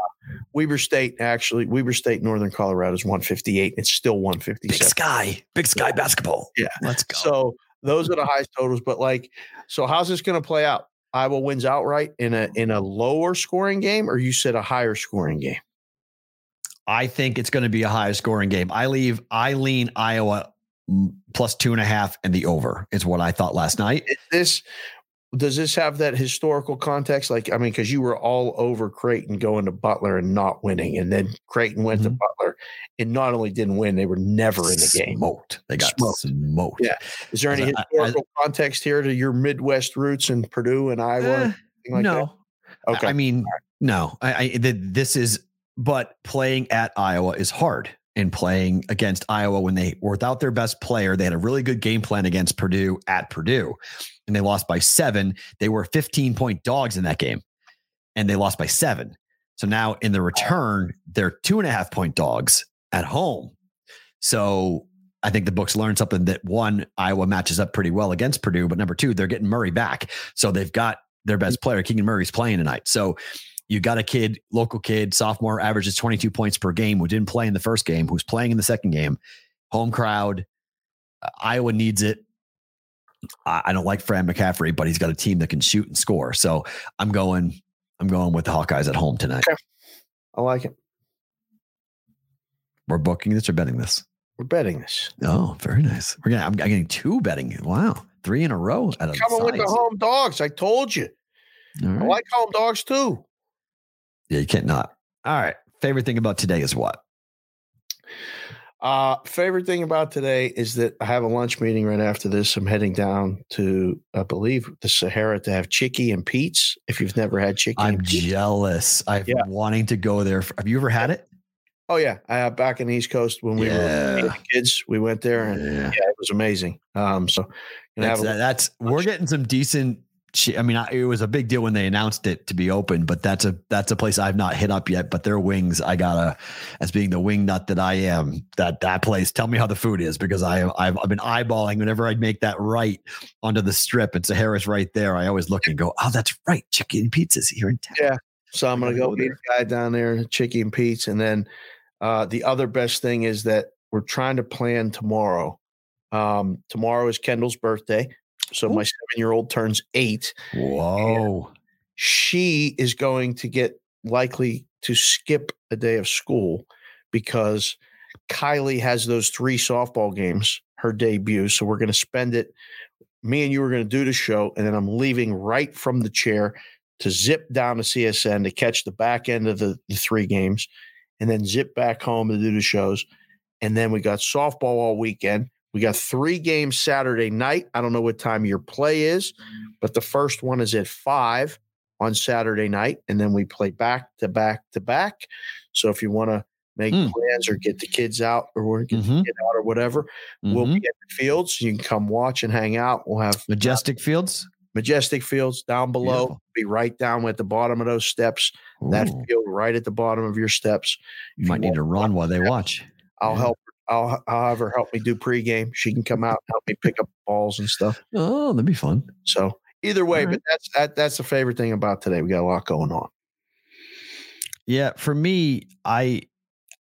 Weber State actually, Weber State, Northern Colorado is 158. It's still Big Sky, Big Sky basketball. Yeah. let's go. So those are the highest totals. But like, so how's this going to play out? Iowa wins outright in a in a lower scoring game, or you said a higher scoring game? I think it's going to be a high scoring game. I leave. I lean Iowa plus two and a half and the over is what I thought last night. Is this does this have that historical context? Like, I mean, because you were all over Creighton going to Butler and not winning, and then Creighton went to Mhm. Butler and not only didn't win, they were never in the game. Smoked. They got Smoked. smoked. Yeah. Is there any As a- as- historical context here to your Midwest roots in Purdue and Iowa? Anything like no. that? Okay. I mean, no. I, I the, this is, but playing at Iowa is hard. And playing against Iowa when they were without their best player, they had a really good game plan against Purdue at Purdue, and they lost by seven. They were 15 point dogs in that game, and they lost by seven. So now in the return, they're two and a half point dogs at home. So I think the books learned something that one, Iowa matches up pretty well against Purdue, but number two, they're getting Murray back. So they've got their best mm-hmm. player, Keegan Murray's playing tonight. So you got a kid, local kid, sophomore, averages 22 points per game, who didn't play in the first game, who's playing in the second game. Home crowd. Uh, Iowa needs it. I, I don't like Fran McCaffery, but he's got a team that can shoot and score. So I'm going, I'm going with the Hawkeyes at home tonight. Okay. I like it. We're booking this or betting this. We're betting this. Oh, very nice. We're gonna. I'm, I'm getting two betting. Wow, three in a row. Coming with the home dogs. I told you. All I like home dogs too. Yeah, you can't not. All right. Favorite thing about today is what? Uh, favorite thing about today is that I have a lunch meeting right after this. I'm heading down to, I believe, the Sahara to have chicky and Pete's. If you've never had chicky, I'm and jealous. I've Yeah. been wanting to go there. For, have you ever had it? oh yeah, uh, back in the East Coast when we Yeah. were kids, we went there and Yeah. yeah, it was amazing. Um, so gonna That's, have a- that's we're getting some decent. Chi- I mean, I, it was a big deal when they announced it to be open, but that's a that's a place I've not hit up yet. But their wings, I gotta, as being the wing nut that I am, that that place. Tell me how the food is because I I've, I've been eyeballing whenever I'd make that right onto the strip and Sahara's right there. I always look and go, oh, that's right, chicken pizzas here in town. Yeah. So I'm gonna go go meet a guy down there, Chickie's and Pete's, and then uh, the other best thing is that we're trying to plan tomorrow. Um, tomorrow is Kendall's birthday, so my seven year old turns eight. Whoa. She is going to get likely to skip a day of school because Kylie has those three softball games, her debut. So we're going to spend it. Me and you are going to do the show, and then I'm leaving right from the chair to zip down to CSN to catch the back end of the, the three games, and then zip back home to do the shows. And then we got softball all weekend. We got three games Saturday night. I don't know what time your play is, but the first one is at five on Saturday night, and then we play back to back to back. So if you want to make Mm. plans or get the kids out or get Mhm. the kid out or whatever, we'll Mhm. be at the fields. You can come watch and hang out. We'll have Majestic Fields. majestic fields down below. Beautiful. Be right down at the bottom of those steps. That field right at the bottom of your steps. you might need to run while they watch. I'll Yeah. help. I'll, I'll have her help me do pregame. She can come out and help me pick up balls and stuff. Oh, that'd be fun. So either way, All right. but that's that, that's the favorite thing about today. We got a lot going on. Yeah, for me, I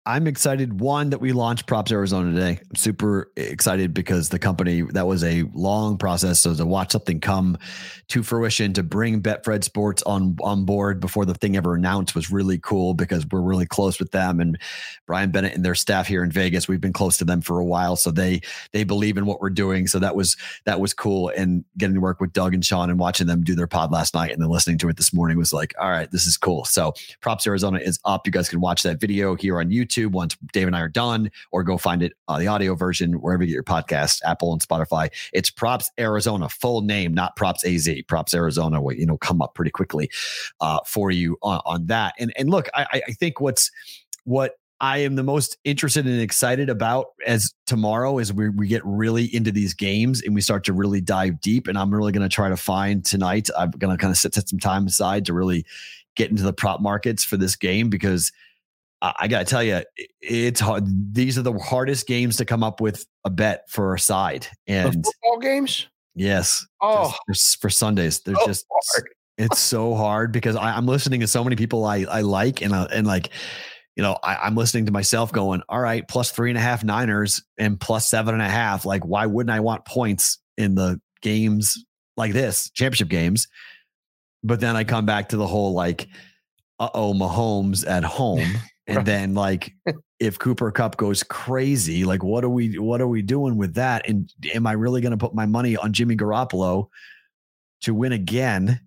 I'm excited one that we launched Props Arizona today. I'm super excited because the company that was a long process. So to watch something come to fruition to bring Betfred Sports on on board before the thing ever announced was really cool because we're really close with them and Brian Bennett and their staff here in Vegas. We've been close to them for a while, so they they believe in what we're doing. So that was that was cool. And getting to work with Doug and Sean and watching them do their pod last night and then listening to it this morning was like, all right, this is cool. So Props Arizona is up. You guys can watch that video here on YouTube once Dave and I are done, or go find it uh, the audio version wherever you get your podcast, Apple and Spotify. It's Props Arizona, full name, not Props AZ. Props Arizona will you know come up pretty quickly uh, for you on, on that. And and look, I, I- I think what's what I am the most interested and excited about as tomorrow is we, we get really into these games and we start to really dive deep. And I'm really going to try to find tonight. I'm going to kind of set, set some time aside to really get into the prop markets for this game because I, got to tell you, it's hard. These are the hardest games to come up with a bet for a side. The And football games. yes, Oh, for, Sundays, they're so just hard. it's so hard because I, I'm listening to so many people I I like and uh, and like you know I, I'm listening to myself going all right plus three and a half Niners and plus seven and a half like why wouldn't I want points in the games like this championship games but then I come back to the whole like uh oh Mahomes at home and Right. then like if Cooper Kupp goes crazy like what are we what are we doing with that and am I really going to put my money on Jimmy Garoppolo to win again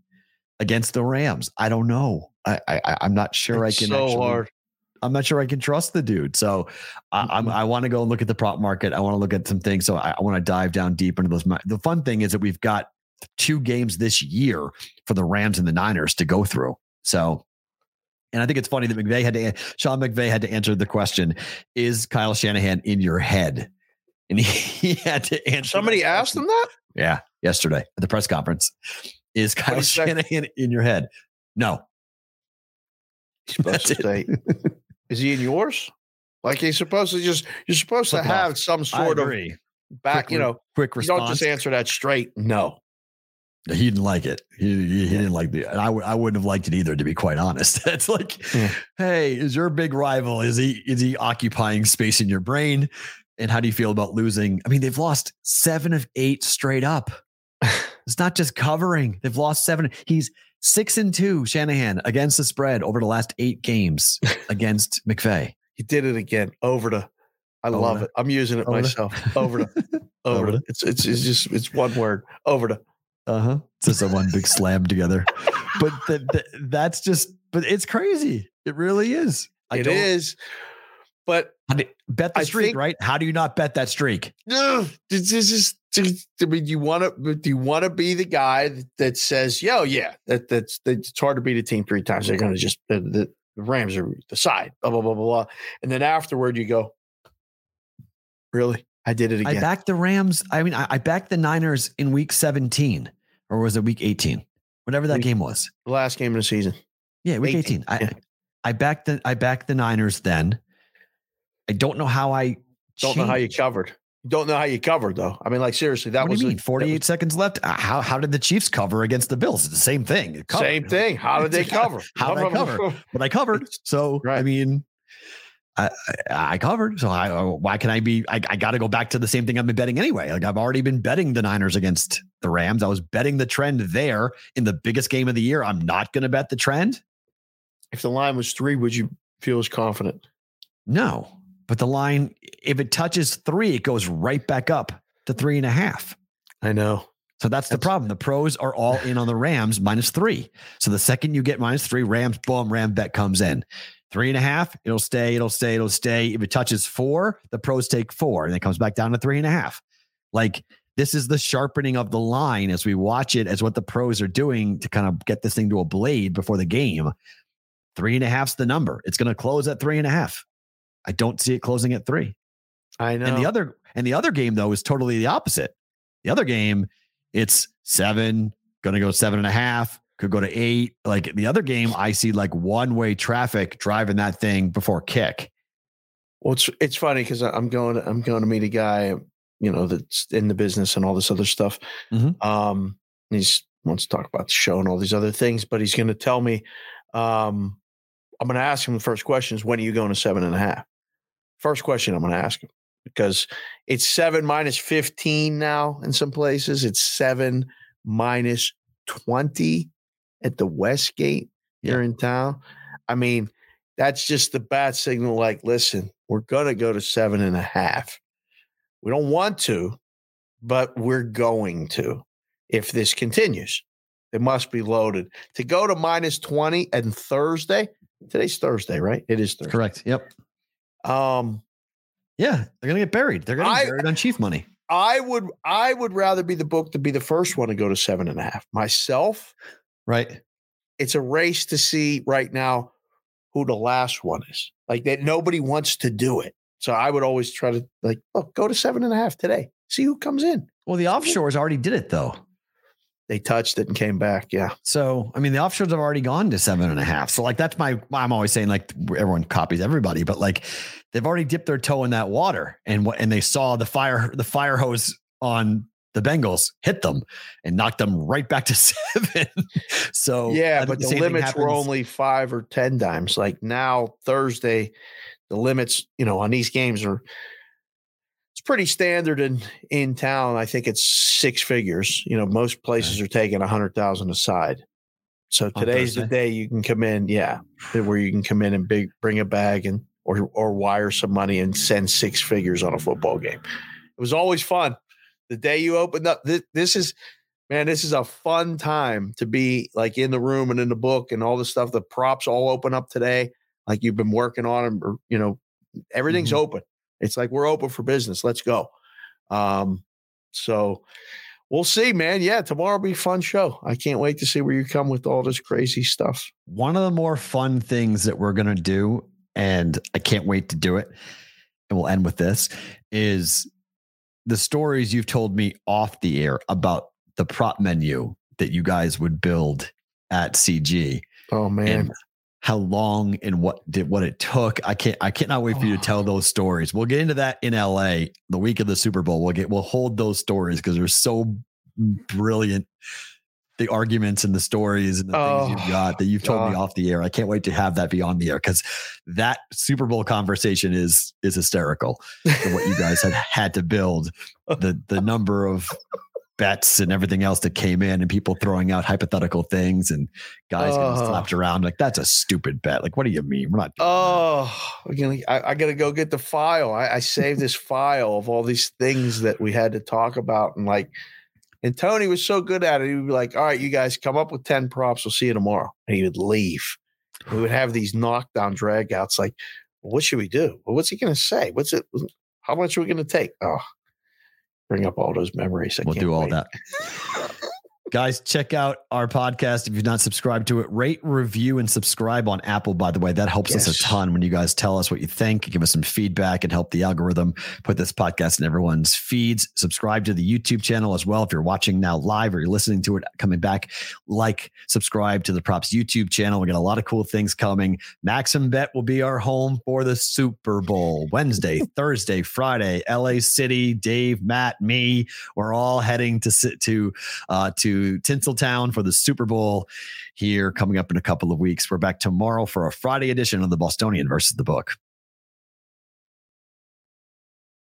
against the Rams. I don't know. I, I I'm not sure It's I can. so actually, hard. I'm not sure I can trust the dude. So I, mm, I'm, mm. I want to go and look at the prop market. I want to look at some things. So I, I want to dive down deep into those. The fun thing is that we've got two games this year for the Rams and the Niners to go through. So. And I think it's funny that McVay had to, Sean McVay had to answer the question, is Kyle Shanahan in your head? And he, he had to answer. Somebody asked him that. Yeah, yesterday at the press conference. Is Kyle say? Shanahan in your head? No. He's supposed That's to say, "Is he in yours?" Like he's supposed to just. You're supposed to have off. some sort of back. Quick You know, quick you don't just answer that straight. No. He didn't like it. He, he, he didn't like the. And I would I wouldn't have liked it either, to be quite honest. It's like, Yeah. hey, is your big rival? Is he is he occupying space in your brain? And how do you feel about losing? I mean, they've lost seven of eight straight up. It's not just covering. They've lost seven. He's six and two, Shanahan, against the spread over the last eight games against McVay. He did it again. Over to. I love it. I'm using it myself. Over to. Over to. It's it's it's just it's one word. Over to. Uh huh. It's just a one big slam together. But th- th- that's just, but it's crazy. It really is. I It don't- But How do- bet the I streak, think- right? How do you not bet that streak? No, this is just. I mean, you want to? Do you want to be the guy that, that says, "Yo, yeah, that that's that it's hard to beat a team three times. They're going to just the, the, the Rams are the side." Blah blah blah blah blah. And then afterward, you go, "Really? I did it I backed the Rams. I mean, I, I backed the Niners in week 17, or was it week 18? Whatever that Week- game was. the last game of the season. Yeah, week 18. 18, I, yeah. I backed the I backed the Niners then. I don't know how I Don't know how you covered. Don't know how you covered though. I mean, like seriously, that what was a- mean? that 48 seconds left. Uh, How how did the Chiefs cover against the Bills? It's the same thing. Was same thing. How did they cover? How did I cover? but I covered. So I mean, I, I, covered. So I, uh, why can I be? I, I got to go back to the same thing I've been betting anyway. Like I've already been betting the Niners against the Rams. I was betting the trend there in the biggest game of the year. I'm not going to bet the trend. If the line was three, would you feel as confident? No, but the line, if it touches three, it goes right back up to three and a half. I know. So that's, the problem. The pros are all in on the Rams minus three. So the second you get minus three, Rams, boom, Ram bet comes in. Three and a half, it'll stay, it'll stay, it'll stay. If it touches four, the pros take four and it comes back down to three and a half. Like this is the sharpening of the line as we watch it, as what the pros are doing to kind of get this thing to a blade before the game. Three and a half's the number. It's going to close at three and a half. I don't see it closing at three. I know. And the other and the other game though is totally the opposite. The other game, it's seven, gonna go seven and a half, could go to eight. Like the other game, I see like one way traffic driving that thing before kick. Well, it's it's funny because I'm going I'm going to meet a guy, you know, that's in the business and all this other stuff. Mhm. Um, he's wants to talk about the show and all these other things, but he's going to tell me. Um, I'm going to ask him the first question is when are you going to seven and a half? First question I'm going to ask him because it's seven minus 15 now in some places. It's seven minus 20 at the Westgate here in town. I mean, that's just the bat signal like, listen, we're going to go to seven and a half. We don't want to, but we're going to if this continues. It must be loaded. To go to minus 20 and Thursday, today's Thursday, right? It is Thursday. Correct. Yep. Um, Yeah, they're gonna get buried. They're gonna I- get buried on chief money. I would I would rather be the book to be the first one to go to seven and a half. Myself, Right. it's a race to see right now who the last one is. Like that nobody wants to do it. So I would always try to like, look, go to seven and a half today. See who comes in. Well, the offshores already did it though. They touched it and came back. Yeah. So, I mean, the offshores have already gone to seven and a half. So, like, that's my, I'm always saying, like, everyone copies everybody, but like, they've already dipped their toe in that water and what, and they saw the fire, the fire hose on the Bengals hit them and knocked them right back to seven. so, yeah, but the thing limits were only five or ten dimes. Like now, Thursday, the limits, you know, on these games are it's pretty standard in in town. I think it's six figures. You know, most places are taking a hundred thousand aside. So today's the day you can come in, yeah, where you can come in and big bring a bag and or or wire some money and send six figures on a football game. It was always fun. The day you opened up, this, this is man, this is a fun time to be like in the room and in the book and all the stuff. The props all open up today, like you've been working on them, or you know, everything's Mhm. open. It's like we're open for business. Let's go. Um, so we'll see, man. Yeah, tomorrow will be a fun show. I can't wait to see where you come with all this crazy stuff. one of the more fun things that we're going to do, and I can't wait to do it, and we'll end with this, is the stories you've told me off the air about the prop menu that you guys would build at CG Oh man. how long and what did what it took. I can't I cannot wait for you to tell oh. those stories. We'll get into that in LA the week of the Super Bowl. We'll get we'll hold those stories because they're so brilliant. The arguments and the stories and the things you've Oh, got that you've told me off the air. I can't wait to have that be on the air because that Super Bowl conversation is is hysterical. what you guys had had to build the the number of bets and everything else that came in and people throwing out hypothetical things and guys getting Oh. slapped around like that's a stupid bet like what do you mean we're not doing that." Oh, gonna, I, I got to go get the file. I, I saved this file of all these things that we had to talk about. And like, and Tony was so good at it. He would be like, all right, you guys come up with 10 props. We'll see you tomorrow. And he would leave. We would have these knockdown dragouts like, what should we do? Well, what's he going to say? What's it? How much are we going to take? Oh, bring up all those memories. I we'll do all wait. that guys check out our podcast. If you've not subscribed to it rate review and subscribe on apple by the way. That helps us a ton when you guys tell us what you think give us some feedback and help the algorithm put this podcast in everyone's feeds. Subscribe to the youtube channel as well if you're watching now live or you're listening to it coming back. Like subscribe to the props youtube channel. We got a lot of cool things coming. Maxim bet will be our home for the super bowl. Wednesday thursday friday la city dave matt me we're all heading to sit to uh, to Tinseltown for the Super Bowl here coming up in a couple of weeks. We're back tomorrow for a Friday edition of the Bostonian versus the book.